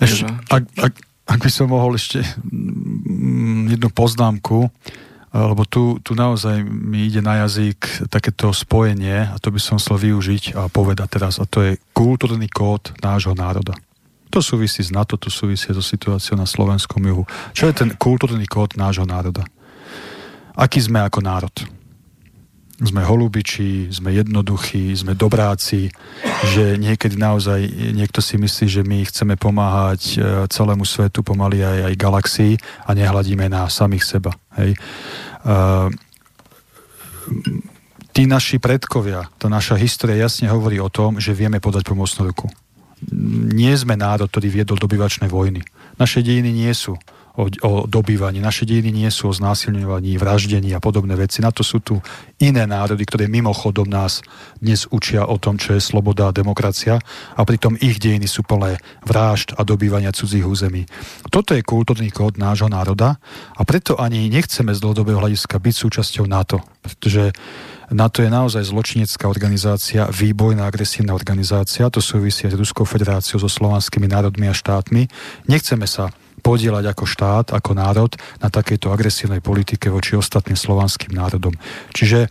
Ešte, ak, ak, ak by som mohol ešte mm, jednu poznámku, lebo tu, tu naozaj mi ide na jazyk takéto spojenie a to by som chcel využiť a povedať teraz a to je kultúrny kód nášho národa. To súvisí s NATO, to súvisí so situáciou na slovenskom juhu. Čo je ten kultúrny kód nášho národa? Aký sme ako národ? Sme holubiči, sme jednoduchí, sme dobráci, že niekedy naozaj niekto si myslí, že my chceme pomáhať e, celému svetu, pomaly aj, aj galaxii a nehľadíme na samých seba. Hej. Uh, tí naši predkovia, tá naša história jasne hovorí o tom, že vieme podať pomocnú ruku. Nie sme národ, ktorý viedol dobyvačné vojny. Naše dejiny nie sú o, o dobývaní. Naše dejiny nie sú o znásilňovaní, vraždení a podobné veci. Na to sú tu iné národy, ktoré mimochodom nás dnes učia o tom, čo je sloboda a demokracia a pritom ich dejiny sú plné vražd a dobývania cudzích území. Toto je kultúrny kód nášho národa a preto ani nechceme z dlhodobého hľadiska byť súčasťou NATO, pretože NATO je naozaj zločinecká organizácia, výbojná agresívna organizácia, to súvisí s Ruskou federáciou, so slovanskými národmi a štátmi. Nechceme sa podielať ako štát, ako národ na takejto agresívnej politike voči ostatným slovanským národom. Čiže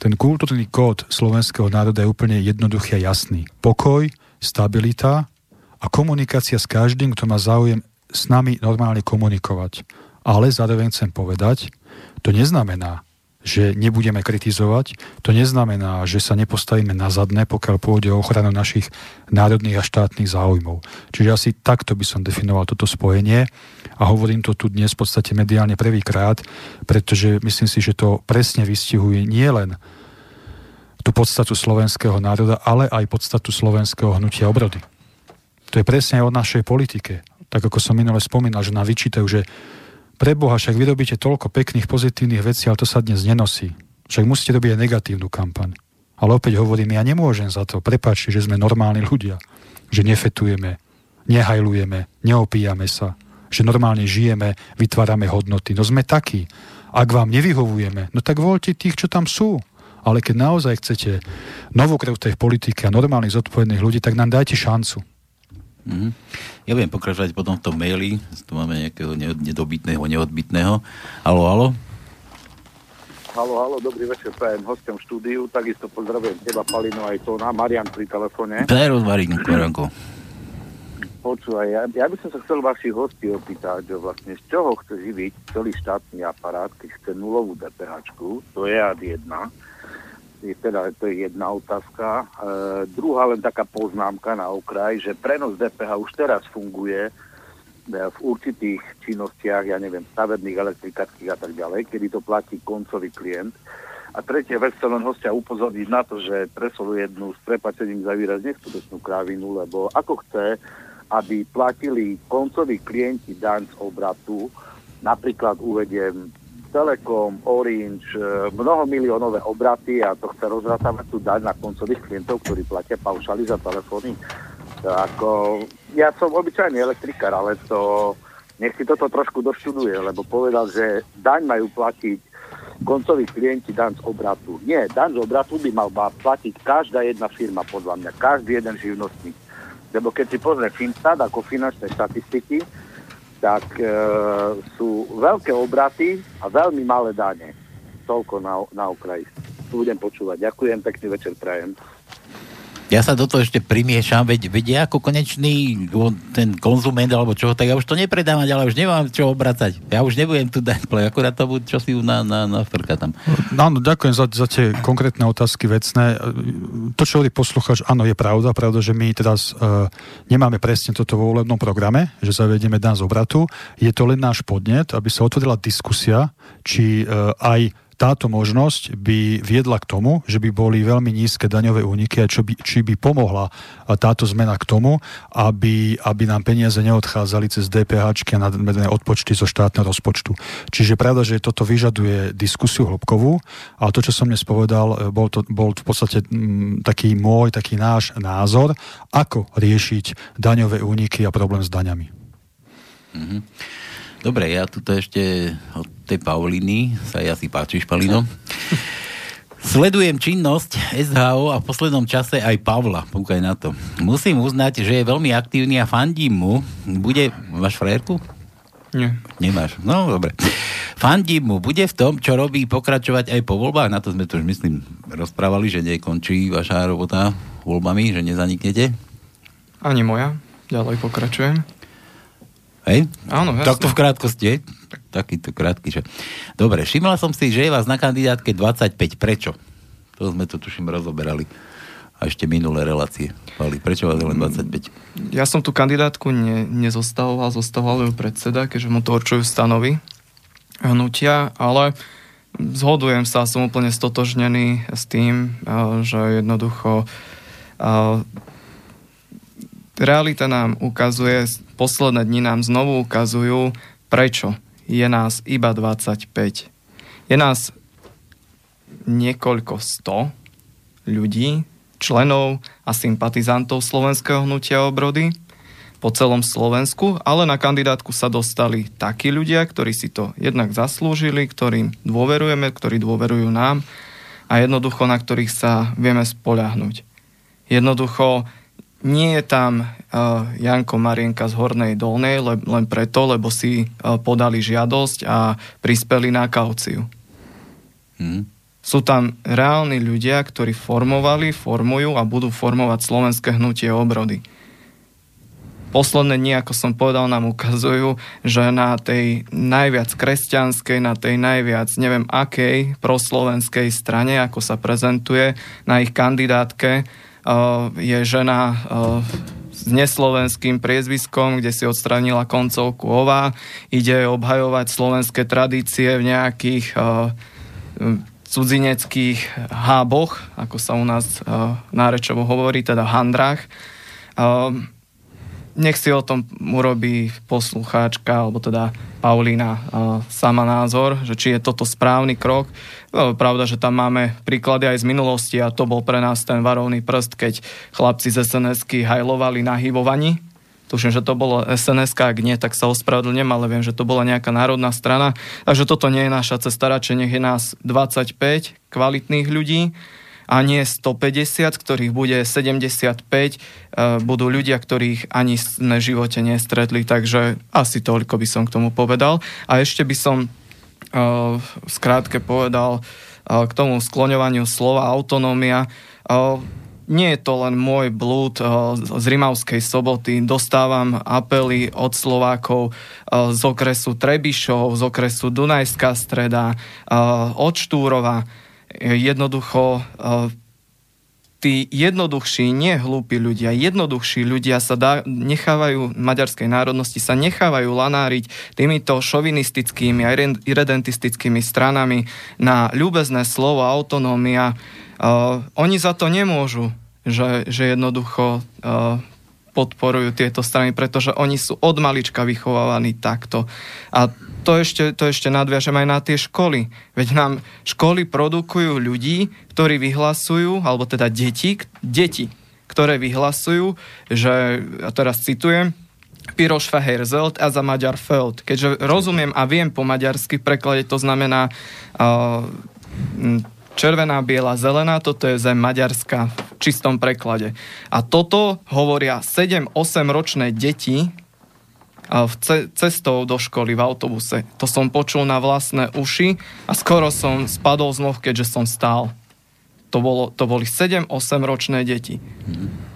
ten kultúrny kód slovenského národa je úplne jednoduchý a jasný. Pokoj, stabilita a komunikácia s každým, kto má záujem s nami normálne komunikovať. Ale zároveň chcem povedať, to neznamená, že nebudeme kritizovať, to neznamená, že sa nepostavíme na zadné, pokiaľ pôjde o ochranu našich národných a štátnych záujmov. Čiže asi takto by som definoval toto spojenie a hovorím to tu dnes v podstate mediálne prvýkrát, pretože myslím si, že to presne vystihuje nielen tú podstatu slovenského národa, ale aj podstatu slovenského hnutia obrody. To je presne o našej politike. Tak ako som minule spomínal, že nám vyčítajú, že pre Boha, však vy robíte toľko pekných, pozitívnych vecí, ale to sa dnes nenosí. Však musíte robiť aj negatívnu kampaň. Ale opäť hovorím, ja nemôžem za to. Prepáčte, že sme normálni ľudia. Že nefetujeme, nehajlujeme, neopíjame sa. Že normálne žijeme, vytvárame hodnoty. No sme takí. Ak vám nevyhovujeme, no tak voľte tých, čo tam sú. Ale keď naozaj chcete novú krv tej politike a normálnych zodpovedných ľudí, tak nám dajte šancu. Mm-hmm. Ja budem pokračovať potom v tom maili. Tu máme nejakého nedobytného, neodbytného. Halo, halo. Halo, halo, dobrý večer, prajem hostom štúdiu, takisto pozdravujem teba, Palino, aj to na Marian pri telefóne. Prerod, Marian, Koranko. Počúvaj, ja, ja by som sa chcel vašich hostí opýtať, že vlastne z čoho chce živiť celý štátny aparát, keď chce nulovú DPH, to je ad 1, je teda to je jedna otázka. E, druhá len taká poznámka na okraj, že prenos DPH už teraz funguje e, v určitých činnostiach, ja neviem, stavebných, elektrikárskych a tak ďalej, kedy to platí koncový klient. A tretia vec, chcem len hostia upozorniť na to, že presol jednu s prepačením za výraz neskutočnú krávinu, lebo ako chce, aby platili koncoví klienti daň z obratu, napríklad uvediem Telekom, Orange, e, mnohomiliónové obraty a to chce rozrátavať tu daň na koncových klientov, ktorí platia paušali za telefóny. Ako, ja som obyčajný elektrikár, ale to, nech si toto trošku doštuduje, lebo povedal, že daň majú platiť koncoví klienti daň z obratu. Nie, daň z obratu by mal platiť každá jedna firma, podľa mňa, každý jeden živnostník. Lebo keď si pozrie Finstat ako finančné štatistiky, tak e, sú veľké obraty a veľmi malé dane. Toľko na, na okraji. Budem počúvať. Ďakujem, pekný večer prajem. Ja sa do toho ešte primiešam, veď, veď ja ako konečný ten konzument alebo čo, tak ja už to nepredám, ale už nemám čo obracať. Ja už nebudem tu dať play, akurát to bude čo na, na, na tam. No, no, ďakujem za, za tie konkrétne otázky vecné. To, čo hovorí posluchač, áno, je pravda, pravda, že my teraz uh, nemáme presne toto vo volebnom programe, že zavedieme dan z obratu. Je to len náš podnet, aby sa otvorila diskusia, či uh, aj táto možnosť by viedla k tomu, že by boli veľmi nízke daňové úniky a čo by, či by pomohla táto zmena k tomu, aby, aby nám peniaze neodchádzali cez DPH a nadmerné odpočty zo štátneho rozpočtu. Čiže pravda, že toto vyžaduje diskusiu hĺbkovú, ale to, čo som dnes povedal, e, bol, to, bol v podstate m, taký môj, taký náš názor, ako riešiť daňové úniky a problém s daňami. Mm-hmm. Dobre, ja tu ešte od tej Pauliny, sa ja si páčiš, Palino. Sledujem činnosť SHO a v poslednom čase aj Pavla, púkaj na to. Musím uznať, že je veľmi aktívny a fandím mu. Bude... Máš frajerku? Nie. Nemáš. No, dobre. Fandím mu. Bude v tom, čo robí, pokračovať aj po voľbách? Na to sme to už, myslím, rozprávali, že nekončí vaša robota voľbami, že nezaniknete? Ani moja. Ďalej pokračujem. Hej? Áno, jasne. Takto v krátkosti, hej? Takýto krátky, že... Dobre, všimla som si, že je vás na kandidátke 25. Prečo? To sme to tuším rozoberali. A ešte minulé relácie. Pali, prečo vás je len 25? Ja som tú kandidátku ne, nezostavoval, zostavoval ju predseda, keďže mu to určujú stanovy hnutia, ale zhodujem sa, som úplne stotožnený s tým, že jednoducho realita nám ukazuje posledné dni nám znovu ukazujú, prečo je nás iba 25. Je nás niekoľko sto ľudí, členov a sympatizantov slovenského hnutia obrody po celom Slovensku, ale na kandidátku sa dostali takí ľudia, ktorí si to jednak zaslúžili, ktorým dôverujeme, ktorí dôverujú nám a jednoducho na ktorých sa vieme spoľahnúť. Jednoducho nie je tam uh, Janko Marienka z Hornej Dolnej le, len preto, lebo si uh, podali žiadosť a prispeli na kauciu. Hmm. Sú tam reálni ľudia, ktorí formovali, formujú a budú formovať slovenské hnutie obrody. Posledné dni, ako som povedal, nám ukazujú, že na tej najviac kresťanskej, na tej najviac neviem akej proslovenskej strane, ako sa prezentuje na ich kandidátke, je žena s neslovenským priezviskom, kde si odstranila koncovku ová. Ide obhajovať slovenské tradície v nejakých cudzineckých háboch, ako sa u nás nárečovo hovorí, teda handrách. Nech si o tom urobí poslucháčka, alebo teda Paulína sama názor, že či je toto správny krok. No, pravda, že tam máme príklady aj z minulosti a to bol pre nás ten varovný prst, keď chlapci z SNS-ky hajlovali na hývovaní. Tuším, že to bolo sns ak nie, tak sa ospravedlňujem, ale viem, že to bola nejaká národná strana. Takže toto nie je naša cesta, radšej nech je nás 25 kvalitných ľudí a nie 150, ktorých bude 75, e, budú ľudia, ktorých ani v živote nestretli, takže asi toľko by som k tomu povedal. A ešte by som skrátke povedal k tomu skloňovaniu slova autonómia. Nie je to len môj blúd z Rimavskej soboty. Dostávam apely od Slovákov z okresu Trebišov, z okresu Dunajská streda, od Štúrova. Jednoducho tí jednoduchší, nie hlúpi ľudia, jednoduchší ľudia sa dá, nechávajú, maďarskej národnosti sa nechávajú lanáriť týmito šovinistickými a irredentistickými stranami na ľúbezné slovo autonómia. Uh, oni za to nemôžu, že, že jednoducho uh, podporujú tieto strany, pretože oni sú od malička vychovávaní takto. A to ešte, to ešte nadviažem aj na tie školy. Veď nám školy produkujú ľudí, ktorí vyhlasujú, alebo teda deti, deti, ktoré vyhlasujú, že, a teraz citujem, Piroš Feherzelt a za Maďar Feld. Keďže rozumiem a viem po maďarsky preklade, to znamená uh, červená, biela, zelená, toto je zem Maďarska v čistom preklade. A toto hovoria 7-8 ročné deti v ce- cestou do školy v autobuse. To som počul na vlastné uši a skoro som spadol z noh, keďže som stál. to, bolo, to boli 7-8 ročné deti.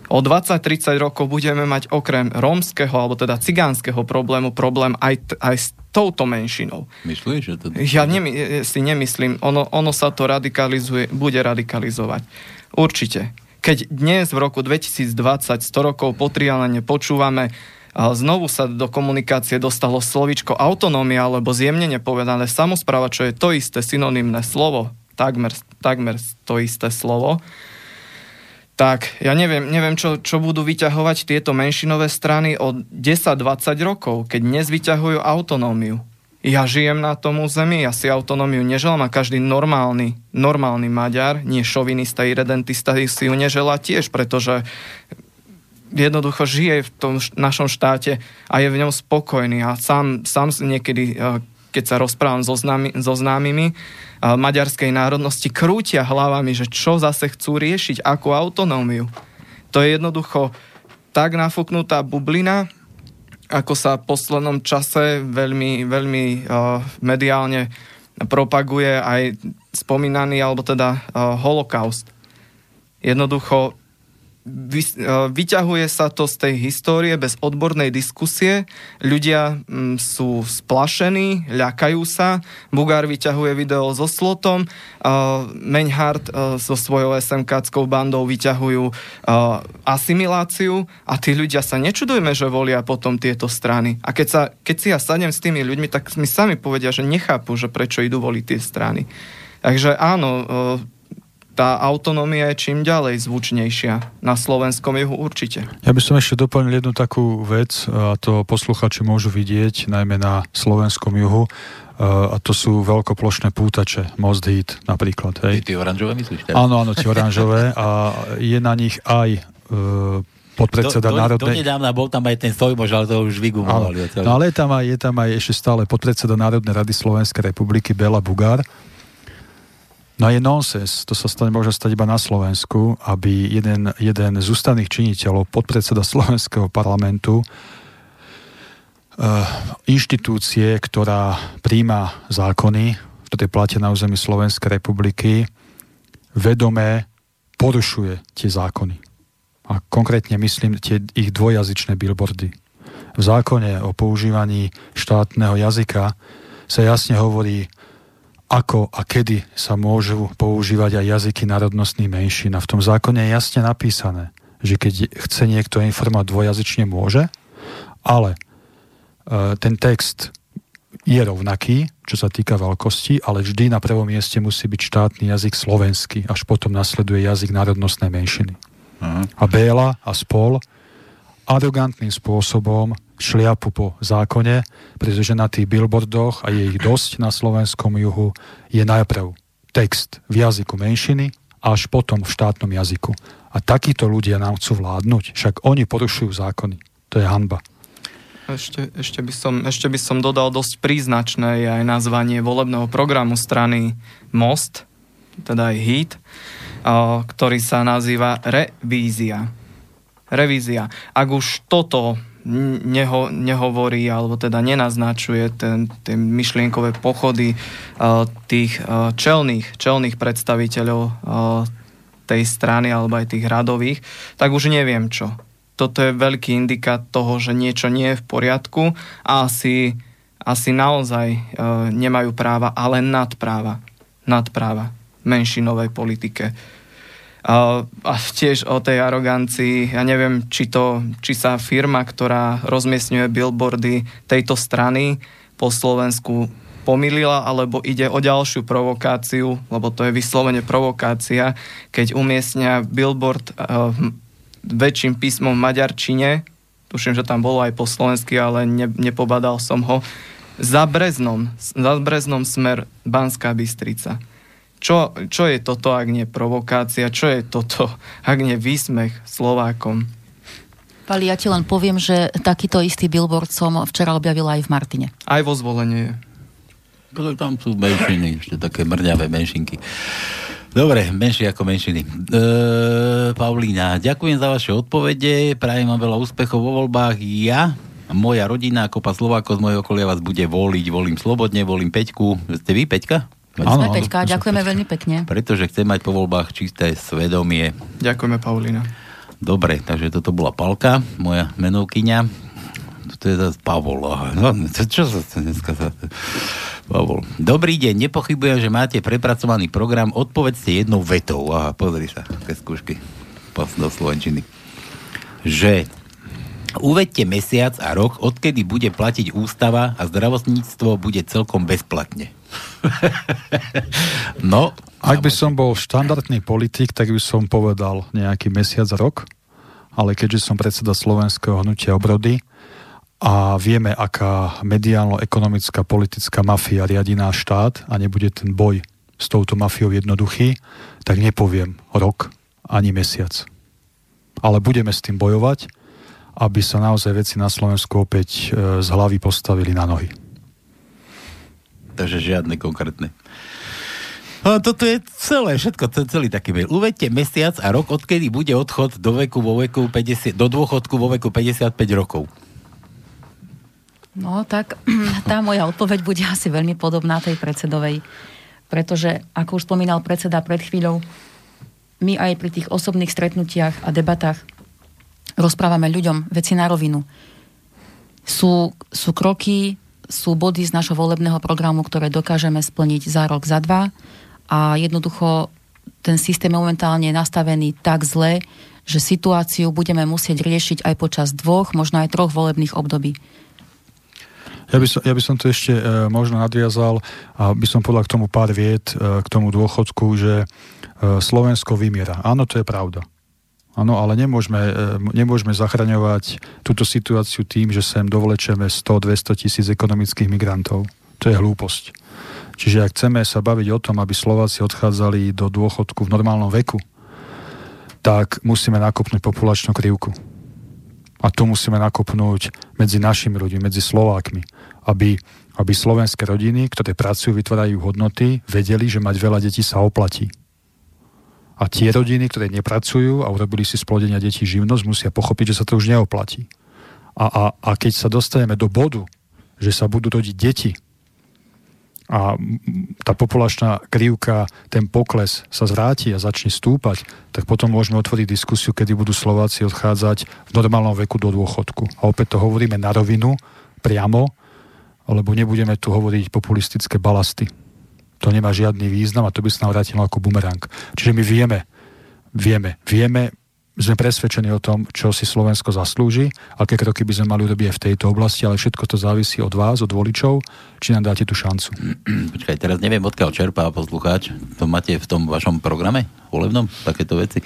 O 20-30 rokov budeme mať okrem rómskeho, alebo teda cigánskeho problému, problém aj, t- aj s touto menšinou. Myslíš, že to... Ja nemy, si nemyslím, ono, ono sa to radikalizuje, bude radikalizovať. Určite. Keď dnes v roku 2020, 100 rokov po Trianane počúvame znovu sa do komunikácie dostalo slovičko autonómia, alebo zjemnene povedané samozpráva, čo je to isté synonymné slovo, takmer, takmer to isté slovo, tak ja neviem, neviem čo, čo budú vyťahovať tieto menšinové strany od 10-20 rokov, keď dnes vyťahujú autonómiu. Ja žijem na tom území, ja si autonómiu neželám a každý normálny, normálny Maďar, nie šovinista, irredentista si ju neželá tiež, pretože jednoducho žije v tom našom štáte a je v ňom spokojný a sám, sám niekedy, eh, keď sa rozprávam so, známy, so známymi eh, maďarskej národnosti, krútia hlavami, že čo zase chcú riešiť, akú autonómiu. To je jednoducho tak nafúknutá bublina, ako sa v poslednom čase veľmi, veľmi uh, mediálne propaguje aj spomínaný, alebo teda holokaust. Jednoducho e, vyťahuje sa to z tej histórie bez odbornej diskusie. Ľudia m, mm, sú splašení, ľakajú sa. Bugár vyťahuje video so slotom, uh, Menhard uh, so svojou SMK bandou vyťahujú uh, asimiláciu a tí ľudia sa nečudujme, že volia potom tieto strany. A keď, sa, keď si ja sadnem s tými ľuďmi, tak mi sami povedia, že nechápu, že prečo idú voliť tie strany. Takže áno, tá autonómia je čím ďalej zvučnejšia. Na slovenskom juhu určite. Ja by som ešte doplnil jednu takú vec, a to posluchači môžu vidieť, najmä na slovenskom juhu, a to sú veľkoplošné pútače, Most Heat napríklad. Hej. Tie oranžové myslíš? Teraz? Áno, áno, tie oranžové a je na nich aj e, podpredseda do, do, národnej... Do nedávna bol tam aj ten Sojmož, ale to už vygumovali. No ale je tam, aj, je tam aj ešte stále podpredseda Národnej rady Slovenskej republiky Bela Bugár, No je nonsens, to sa stane, môže stať iba na Slovensku, aby jeden, jeden z ústavných činiteľov, podpredseda Slovenského parlamentu, uh, inštitúcie, ktorá príjma zákony, ktoré platia na území Slovenskej republiky, vedomé porušuje tie zákony. A konkrétne myslím tie ich dvojazyčné billboardy. V zákone o používaní štátneho jazyka sa jasne hovorí ako a kedy sa môžu používať aj jazyky národnostných menšín. A v tom zákone je jasne napísané, že keď chce niekto informovať dvojazyčne, môže, ale e, ten text je rovnaký, čo sa týka veľkosti, ale vždy na prvom mieste musí byť štátny jazyk slovenský, až potom nasleduje jazyk národnostnej menšiny. Uh-huh. A Béla a spol arogantným spôsobom šliapu po zákone, pretože na tých billboardoch, a je ich dosť na slovenskom juhu, je najprv text v jazyku menšiny, až potom v štátnom jazyku. A takíto ľudia nám chcú vládnuť, však oni porušujú zákony. To je hanba. Ešte, ešte, by som, ešte by som dodal dosť príznačné je aj nazvanie volebného programu strany Most, teda aj HIT, ktorý sa nazýva Revízia. Revízia. Ak už toto neho, nehovorí alebo teda nenaznačuje ten, tie myšlienkové pochody uh, tých uh, čelných, čelných predstaviteľov uh, tej strany alebo aj tých radových, tak už neviem čo. Toto je veľký indikát toho, že niečo nie je v poriadku a asi, asi naozaj uh, nemajú práva, ale nadpráva. Nadpráva menšinovej politike a tiež o tej arogancii, ja neviem, či, to, či sa firma, ktorá rozmiestňuje billboardy tejto strany po Slovensku pomýlila, alebo ide o ďalšiu provokáciu, lebo to je vyslovene provokácia, keď umiestnia billboard uh, väčším písmom v maďarčine, tuším, že tam bolo aj po slovensky, ale ne, nepobadal som ho, za Breznom, za Breznom smer Banská Bystrica čo, čo je toto, ak nie provokácia? Čo je toto, ak nie výsmech Slovákom? Pali, ja ti len poviem, že takýto istý billboard som včera objavila aj v Martine. Aj vo zvolenie. Tam sú menšiny, ešte také mrňavé menšinky. Dobre, menšie ako menšiny. E, Paulína, ďakujem za vaše odpovede, prajem vám veľa úspechov vo voľbách. Ja, moja rodina, kopa Slovákov z mojho okolia vás bude voliť. Volím slobodne, volím Peťku. Ste vy Peťka? Áno, Peťka, ďakujeme Peťka. veľmi pekne. Pretože chcem mať po voľbách čisté svedomie. Ďakujeme, Paulina. Dobre, takže toto bola Palka, moja menovkyňa. To je zase Pavol. No, čo sa dneska sa... Pavol. Dobrý deň, nepochybujem, že máte prepracovaný program. Odpovedzte jednou vetou. Aha, pozri sa, ke skúšky. Do Slovenčiny. Že Uvedte mesiac a rok, odkedy bude platiť ústava a zdravotníctvo bude celkom bezplatne. no. Ak by som bol štandardný politik, tak by som povedal nejaký mesiac a rok, ale keďže som predseda Slovenského hnutia obrody a vieme, aká mediálno-ekonomická politická mafia riadi náš štát a nebude ten boj s touto mafiou jednoduchý, tak nepoviem rok ani mesiac. Ale budeme s tým bojovať aby sa naozaj veci na Slovensku opäť e, z hlavy postavili na nohy. Takže žiadne konkrétne. No, toto je celé, všetko, celý taký mail. Uvedte mesiac a rok, odkedy bude odchod do veku vo veku 50, do dôchodku vo veku 55 rokov. No tak tá moja odpoveď bude asi veľmi podobná tej predsedovej. Pretože, ako už spomínal predseda pred chvíľou, my aj pri tých osobných stretnutiach a debatách rozprávame ľuďom veci na rovinu. Sú, sú kroky, sú body z našho volebného programu, ktoré dokážeme splniť za rok, za dva a jednoducho ten systém je momentálne nastavený tak zle, že situáciu budeme musieť riešiť aj počas dvoch, možno aj troch volebných období. Ja by som, ja by som to ešte e, možno nadviazal a by som podľa k tomu pár viet, e, k tomu dôchodku, že e, Slovensko vymiera. Áno, to je pravda. Áno, ale nemôžeme, e, nemôžeme zachraňovať túto situáciu tým, že sem dovlečeme 100-200 tisíc ekonomických migrantov. To je hlúposť. Čiže ak chceme sa baviť o tom, aby Slováci odchádzali do dôchodku v normálnom veku, tak musíme nakopnúť populačnú krivku. A tu musíme nakopnúť medzi našimi ľuďmi, medzi Slovákmi, aby, aby slovenské rodiny, ktoré pracujú, vytvárajú hodnoty, vedeli, že mať veľa detí sa oplatí a tie rodiny, ktoré nepracujú a urobili si splodenia detí živnosť, musia pochopiť, že sa to už neoplatí. A, a, a keď sa dostaneme do bodu, že sa budú rodiť deti a tá populačná krivka, ten pokles sa zvráti a začne stúpať, tak potom môžeme otvoriť diskusiu, kedy budú Slováci odchádzať v normálnom veku do dôchodku. A opäť to hovoríme na rovinu, priamo, lebo nebudeme tu hovoriť populistické balasty to nemá žiadny význam a to by sa nám vrátilo ako bumerang. Čiže my vieme, vieme, vieme, sme presvedčení o tom, čo si Slovensko zaslúži, aké kroky by sme mali urobiť aj v tejto oblasti, ale všetko to závisí od vás, od voličov, či nám dáte tú šancu. Počkaj, teraz neviem, odkiaľ čerpá poslucháč. To máte v tom vašom programe volebnom, takéto veci?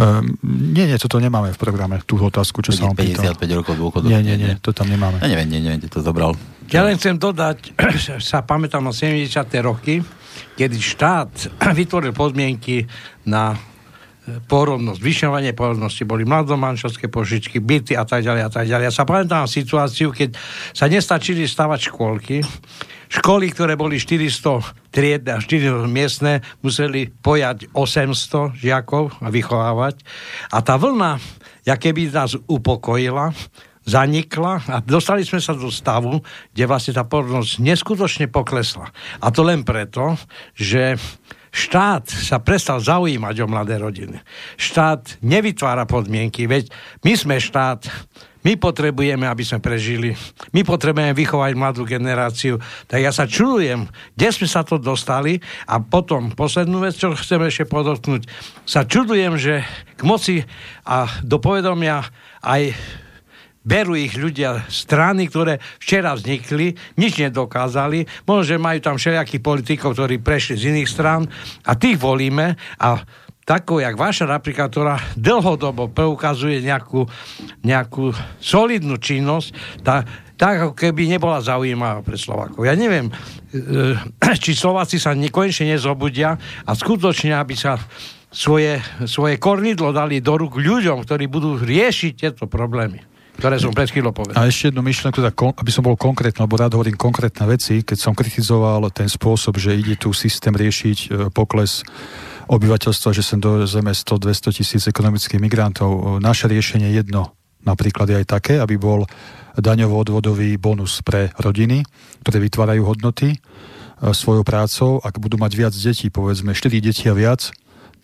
Um, nie, nie, toto nemáme v programe, tú otázku, čo sa vám 55 pýtal. rokov dôchodov. Nie, nie, nie, to tam nemáme. Ja neviem, nie, neviem, to zobral. Ja len chcem dodať, sa pamätám na 70. roky, kedy štát vytvoril podmienky na porodnosť, zvyšovanie porodnosti, boli mladomanželské požičky, byty a tak ďalej a tak ďalej. Ja sa pamätám situáciu, keď sa nestačili stavať škôlky, školy, ktoré boli 400 tried a 400 miestne, museli pojať 800 žiakov a vychovávať. A tá vlna, ja keby nás upokojila, zanikla a dostali sme sa do stavu, kde vlastne tá porodnosť neskutočne poklesla. A to len preto, že štát sa prestal zaujímať o mladé rodiny. Štát nevytvára podmienky, veď my sme štát, my potrebujeme, aby sme prežili. My potrebujeme vychovať mladú generáciu. Tak ja sa čudujem, kde sme sa to dostali a potom poslednú vec, čo chcem ešte podotknúť, sa čudujem, že k moci a do povedomia aj berú ich ľudia strany, ktoré včera vznikli, nič nedokázali, možno, že majú tam všelijakých politikov, ktorí prešli z iných strán a tých volíme a takou, jak vaša napríklad, ktorá dlhodobo preukazuje nejakú, nejakú solidnú činnosť, tá, tak ako keby nebola zaujímavá pre Slovákov. Ja neviem, e, či Slováci sa nekonečne nezobudia a skutočne, aby sa svoje, svoje kornidlo dali do rúk ľuďom, ktorí budú riešiť tieto problémy ktoré som pred chvíľou povedal. A ešte jednu myšlenku, aby som bol konkrétny, lebo rád hovorím konkrétne veci, keď som kritizoval ten spôsob, že ide tu systém riešiť e, pokles obyvateľstva, že sem do zeme 100-200 tisíc ekonomických migrantov. Naše riešenie jedno napríklad je aj také, aby bol daňovo-odvodový bonus pre rodiny, ktoré vytvárajú hodnoty svojou prácou, ak budú mať viac detí, povedzme 4 deti a viac,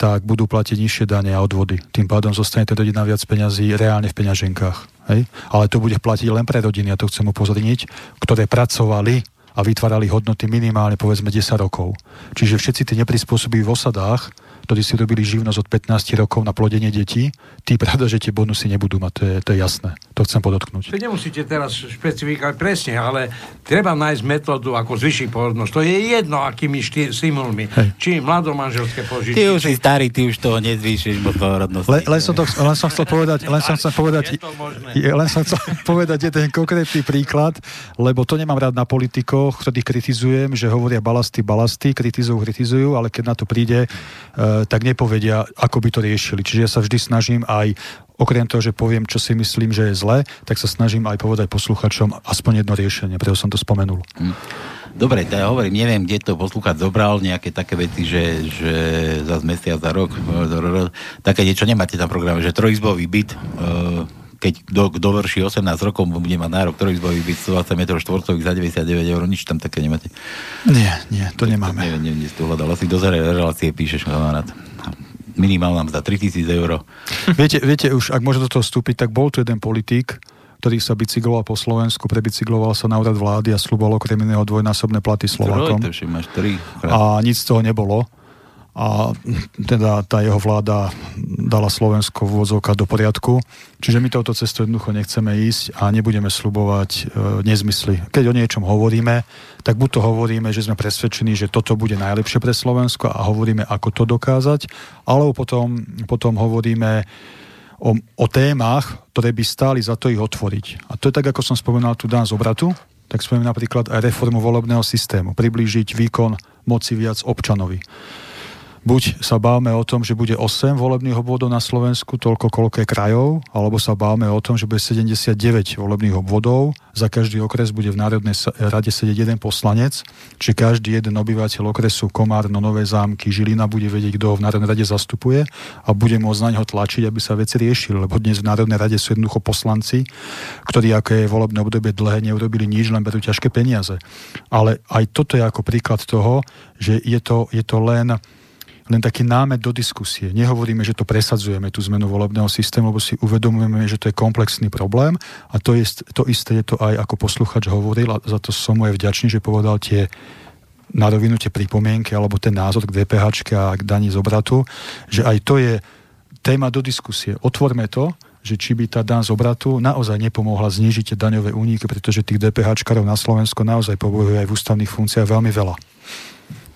tak budú platiť nižšie dane a odvody. Tým pádom zostane tá rodina viac peňazí reálne v peňaženkách. Hej? Ale to bude platiť len pre rodiny, a to chcem upozorniť, ktoré pracovali a vytvárali hodnoty minimálne povedzme 10 rokov. Čiže všetci tí neprispôsobí v osadách, ktorí si robili živnosť od 15 rokov na plodenie detí, tí pravda, že tie bonusy nebudú mať, to je, to je jasné. To chcem podotknúť. To nemusíte teraz špecifikovať presne, ale treba nájsť metódu, ako zvyšiť porodnosť. To je jedno, akými štý, stimulmi. Hej. Či mladomanželské požitie. Ty už si starý, ty už toho nezvýšiš porodnosť. Le, len, som to, len som chcel povedať, len som chcel povedať, len som chcel povedať jeden konkrétny príklad, lebo to nemám rád na politikoch, ktorých kritizujem, že hovoria balasty, balasty, kritizujú, kritizujú, ale keď na to príde, uh, tak nepovedia, ako by to riešili. Čiže ja sa vždy snažím aj okrem toho, že poviem, čo si myslím, že je zle, tak sa snažím aj povedať posluchačom aspoň jedno riešenie, preto som to spomenul. Hm. Dobre, ja hovorím, neviem, kde to poslúchať zobral, nejaké také veci, že, že za mesiac, za rok, také niečo nemáte tam programe, že trojizbový byt, keď do, dovrší 18 rokov, bude mať nárok trojizbový byt 120 m štvorcových za 99 eur, nič tam také nemáte. Nie, nie, to nemáme. Neviem, neviem, to hľadal, asi do relácie píšeš, kamarát minimálna mzda 3000 eur. Viete, viete už, ak môže do toho vstúpiť, tak bol tu jeden politik, ktorý sa bicykloval po Slovensku, prebicykloval sa na úrad vlády a sluboval okrem iného dvojnásobné platy Slovakom. A nic z toho nebolo a teda tá jeho vláda dala Slovensko v do poriadku. Čiže my touto cestou jednoducho nechceme ísť a nebudeme slubovať e, nezmysly. Keď o niečom hovoríme, tak buď to hovoríme, že sme presvedčení, že toto bude najlepšie pre Slovensko a hovoríme, ako to dokázať, alebo potom, potom hovoríme o, o témach, ktoré by stáli za to ich otvoriť. A to je tak, ako som spomenul tu dan z obratu, tak spomínam napríklad aj reformu volebného systému, priblížiť výkon moci viac občanovi buď sa báme o tom, že bude 8 volebných obvodov na Slovensku, toľko koľko je krajov, alebo sa báme o tom, že bude 79 volebných obvodov, za každý okres bude v Národnej rade sedieť jeden poslanec, či každý jeden obyvateľ okresu Komárno, Nové zámky, Žilina bude vedieť, kto ho v Národnej rade zastupuje a bude môcť na neho tlačiť, aby sa veci riešili, lebo dnes v Národnej rade sú jednoducho poslanci, ktorí ako je volebné obdobie dlhé, neurobili nič, len berú ťažké peniaze. Ale aj toto je ako príklad toho, že je to, je to len len taký námet do diskusie. Nehovoríme, že to presadzujeme, tú zmenu volebného systému, lebo si uvedomujeme, že to je komplexný problém a to, je, to isté je to aj ako posluchač hovoril a za to som mu aj vďačný, že povedal tie na rovinu tie pripomienky alebo ten názor k DPH a k daní z obratu, že aj to je téma do diskusie. Otvorme to, že či by tá dan z obratu naozaj nepomohla znižiť daňové úniky, pretože tých DPH na Slovensku naozaj pobohujú aj v ústavných funkciách veľmi veľa.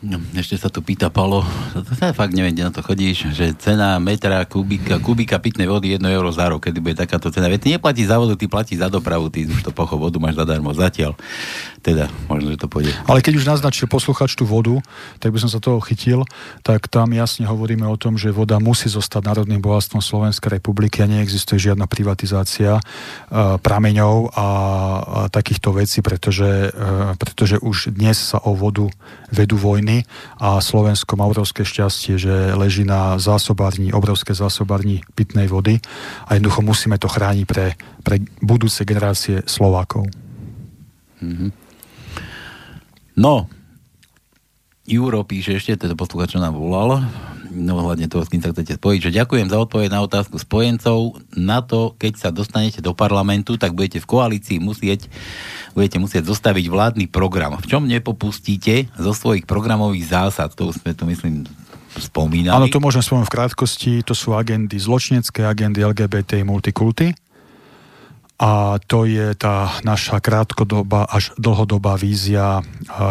No, ešte sa tu pýta Palo, to sa fakt neviem, kde na to chodíš, že cena metra kubika, kubika pitnej vody 1 euro za rok, kedy bude takáto cena. Veď ty neplatí za vodu, ty platí za dopravu, ty už to pochop vodu máš zadarmo zatiaľ. Teda, možno, že to pôjde. Ale keď už naznačil posluchač tú vodu, tak by som sa toho chytil, tak tam jasne hovoríme o tom, že voda musí zostať národným bohatstvom Slovenskej republiky a neexistuje žiadna privatizácia uh, prameňov a, a takýchto vecí, pretože, uh, pretože už dnes sa o vodu vedú vojny a Slovensko má obrovské šťastie, že leží na zásobárni, obrovské zásobárni pitnej vody a jednoducho musíme to chrániť pre, pre budúce generácie Slovákov. Mm-hmm. No, Juro píše ešte, teda poslúchač, čo nám volal, no hľadne toho, s kým sa chcete spojiť, že ďakujem za odpoveď na otázku spojencov. Na to, keď sa dostanete do parlamentu, tak budete v koalícii musieť budete musieť zostaviť vládny program. V čom nepopustíte zo svojich programových zásad? To sme tu, myslím, spomínali. Áno, to môžem spomenúť v krátkosti. To sú agendy, zločinecké agendy LGBT multikulty. A to je tá naša krátkodobá až dlhodobá vízia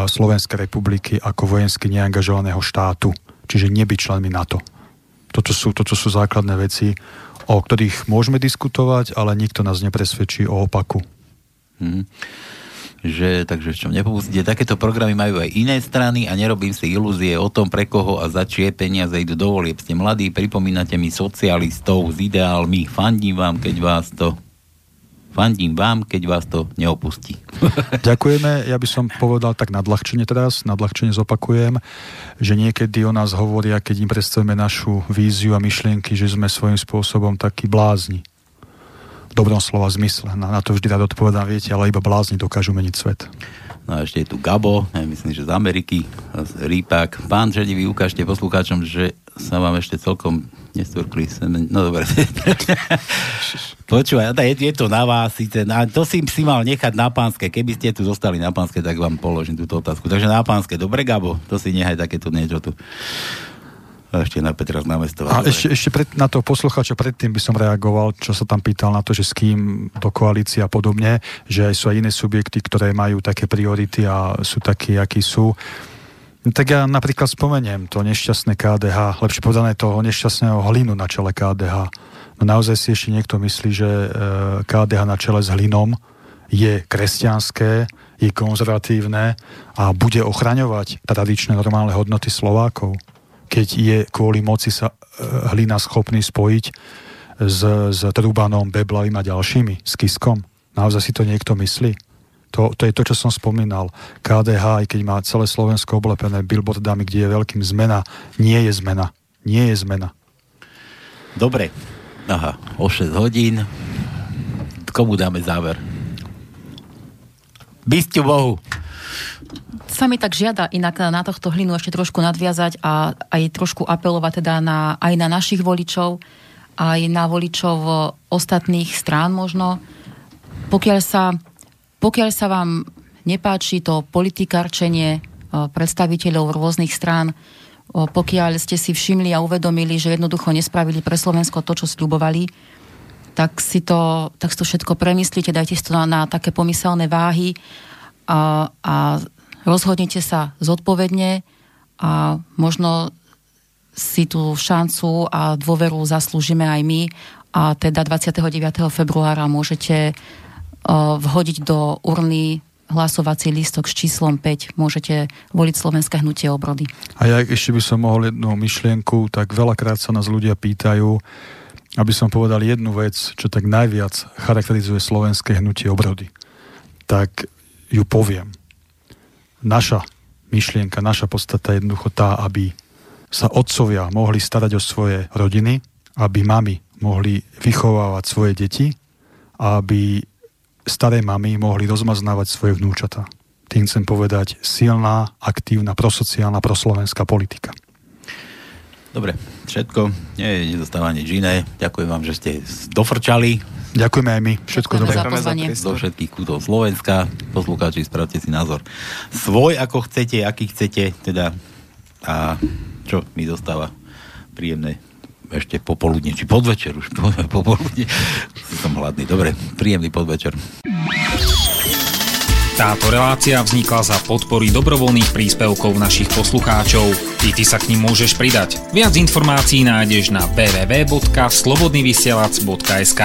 Slovenskej republiky ako vojensky neangažovaného štátu. Čiže nebyť členmi NATO. Toto sú, toto sú základné veci, o ktorých môžeme diskutovať, ale nikto nás nepresvedčí o opaku. Hmm že takže čo nepopustíte. Takéto programy majú aj iné strany a nerobím si ilúzie o tom, pre koho a za čie peniaze idú do volieb. Ste mladí, pripomínate mi socialistov s ideálmi. Fandím vám, keď vás to fandím vám, keď vás to neopustí. Ďakujeme. Ja by som povedal tak nadľahčenie teraz, nadľahčenie zopakujem, že niekedy o nás hovoria, keď im predstavíme našu víziu a myšlienky, že sme svojím spôsobom takí blázni dobrom slova zmysle. Na, na to vždy rád odpovedám, viete, ale iba blázni dokážu meniť svet. No a ešte je tu Gabo, ja myslím, že z Ameriky, z Rýpak. Pán Žedivý, ukážte poslucháčom, že sa vám ešte celkom nestvorkli semen. No dobre. Počúvaj, je, je to na vás síce. A to si si mal nechať na pánske. Keby ste tu zostali na pánske, tak vám položím túto otázku. Takže na pánske. Dobre, Gabo? To si nechaj takéto niečo tu. A ešte na Petra z námestova. A ešte, ešte pred, na toho poslucháča predtým by som reagoval, čo sa tam pýtal na to, že s kým do koalície a podobne, že aj sú aj iné subjekty, ktoré majú také priority a sú takí, akí sú. No, tak ja napríklad spomeniem to nešťastné KDH, lepšie povedané toho nešťastného hlinu na čele KDH. No naozaj si ešte niekto myslí, že e, KDH na čele s hlinom je kresťanské, je konzervatívne a bude ochraňovať tradičné normálne hodnoty Slovákov keď je kvôli moci sa e, hlina schopný spojiť s, s Trubanom, Beblavým a ďalšími, s Kiskom. Naozaj si to niekto myslí? To, to je to, čo som spomínal. KDH, aj keď má celé Slovensko oblepené billboardami, kde je veľkým zmena, nie je zmena. Nie je zmena. Dobre. Aha, o 6 hodín. Komu dáme záver? Bysťu Bohu sa mi tak žiada inak na tohto hlinu ešte trošku nadviazať a aj trošku apelovať teda na, aj na našich voličov, aj na voličov ostatných strán možno. Pokiaľ sa, pokiaľ sa vám nepáči to politikárčenie predstaviteľov rôznych strán, pokiaľ ste si všimli a uvedomili, že jednoducho nespravili pre Slovensko to, čo sľubovali, tak si to, tak si to všetko premyslíte, dajte si to na, na také pomyselné váhy a, a rozhodnite sa zodpovedne a možno si tú šancu a dôveru zaslúžime aj my a teda 29. februára môžete vhodiť do urny hlasovací lístok s číslom 5. Môžete voliť Slovenské hnutie obrody. A ja ešte by som mohol jednu myšlienku, tak veľakrát sa nás ľudia pýtajú, aby som povedal jednu vec, čo tak najviac charakterizuje slovenské hnutie obrody. Tak ju poviem naša myšlienka, naša podstata je jednoducho tá, aby sa otcovia mohli starať o svoje rodiny, aby mami mohli vychovávať svoje deti aby staré mamy mohli rozmaznávať svoje vnúčata. Tým chcem povedať silná, aktívna, prosociálna, proslovenská politika. Dobre, všetko, nie, nedostáva nič iné. Ďakujem vám, že ste dofrčali. Ďakujeme aj my, všetko dobré. Do všetkých kútov Slovenska. Poslucháči, spravte si názor svoj, ako chcete, aký chcete, teda a čo mi dostáva príjemné ešte popoludne, či podvečer už, popoludne. Som hladný. Dobre, príjemný podvečer. Táto relácia vznikla za podpory dobrovoľných príspevkov našich poslucháčov. I ty sa k ním môžeš pridať. Viac informácií nájdeš na www.slobodnyvysielac.sk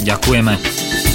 Ďakujeme.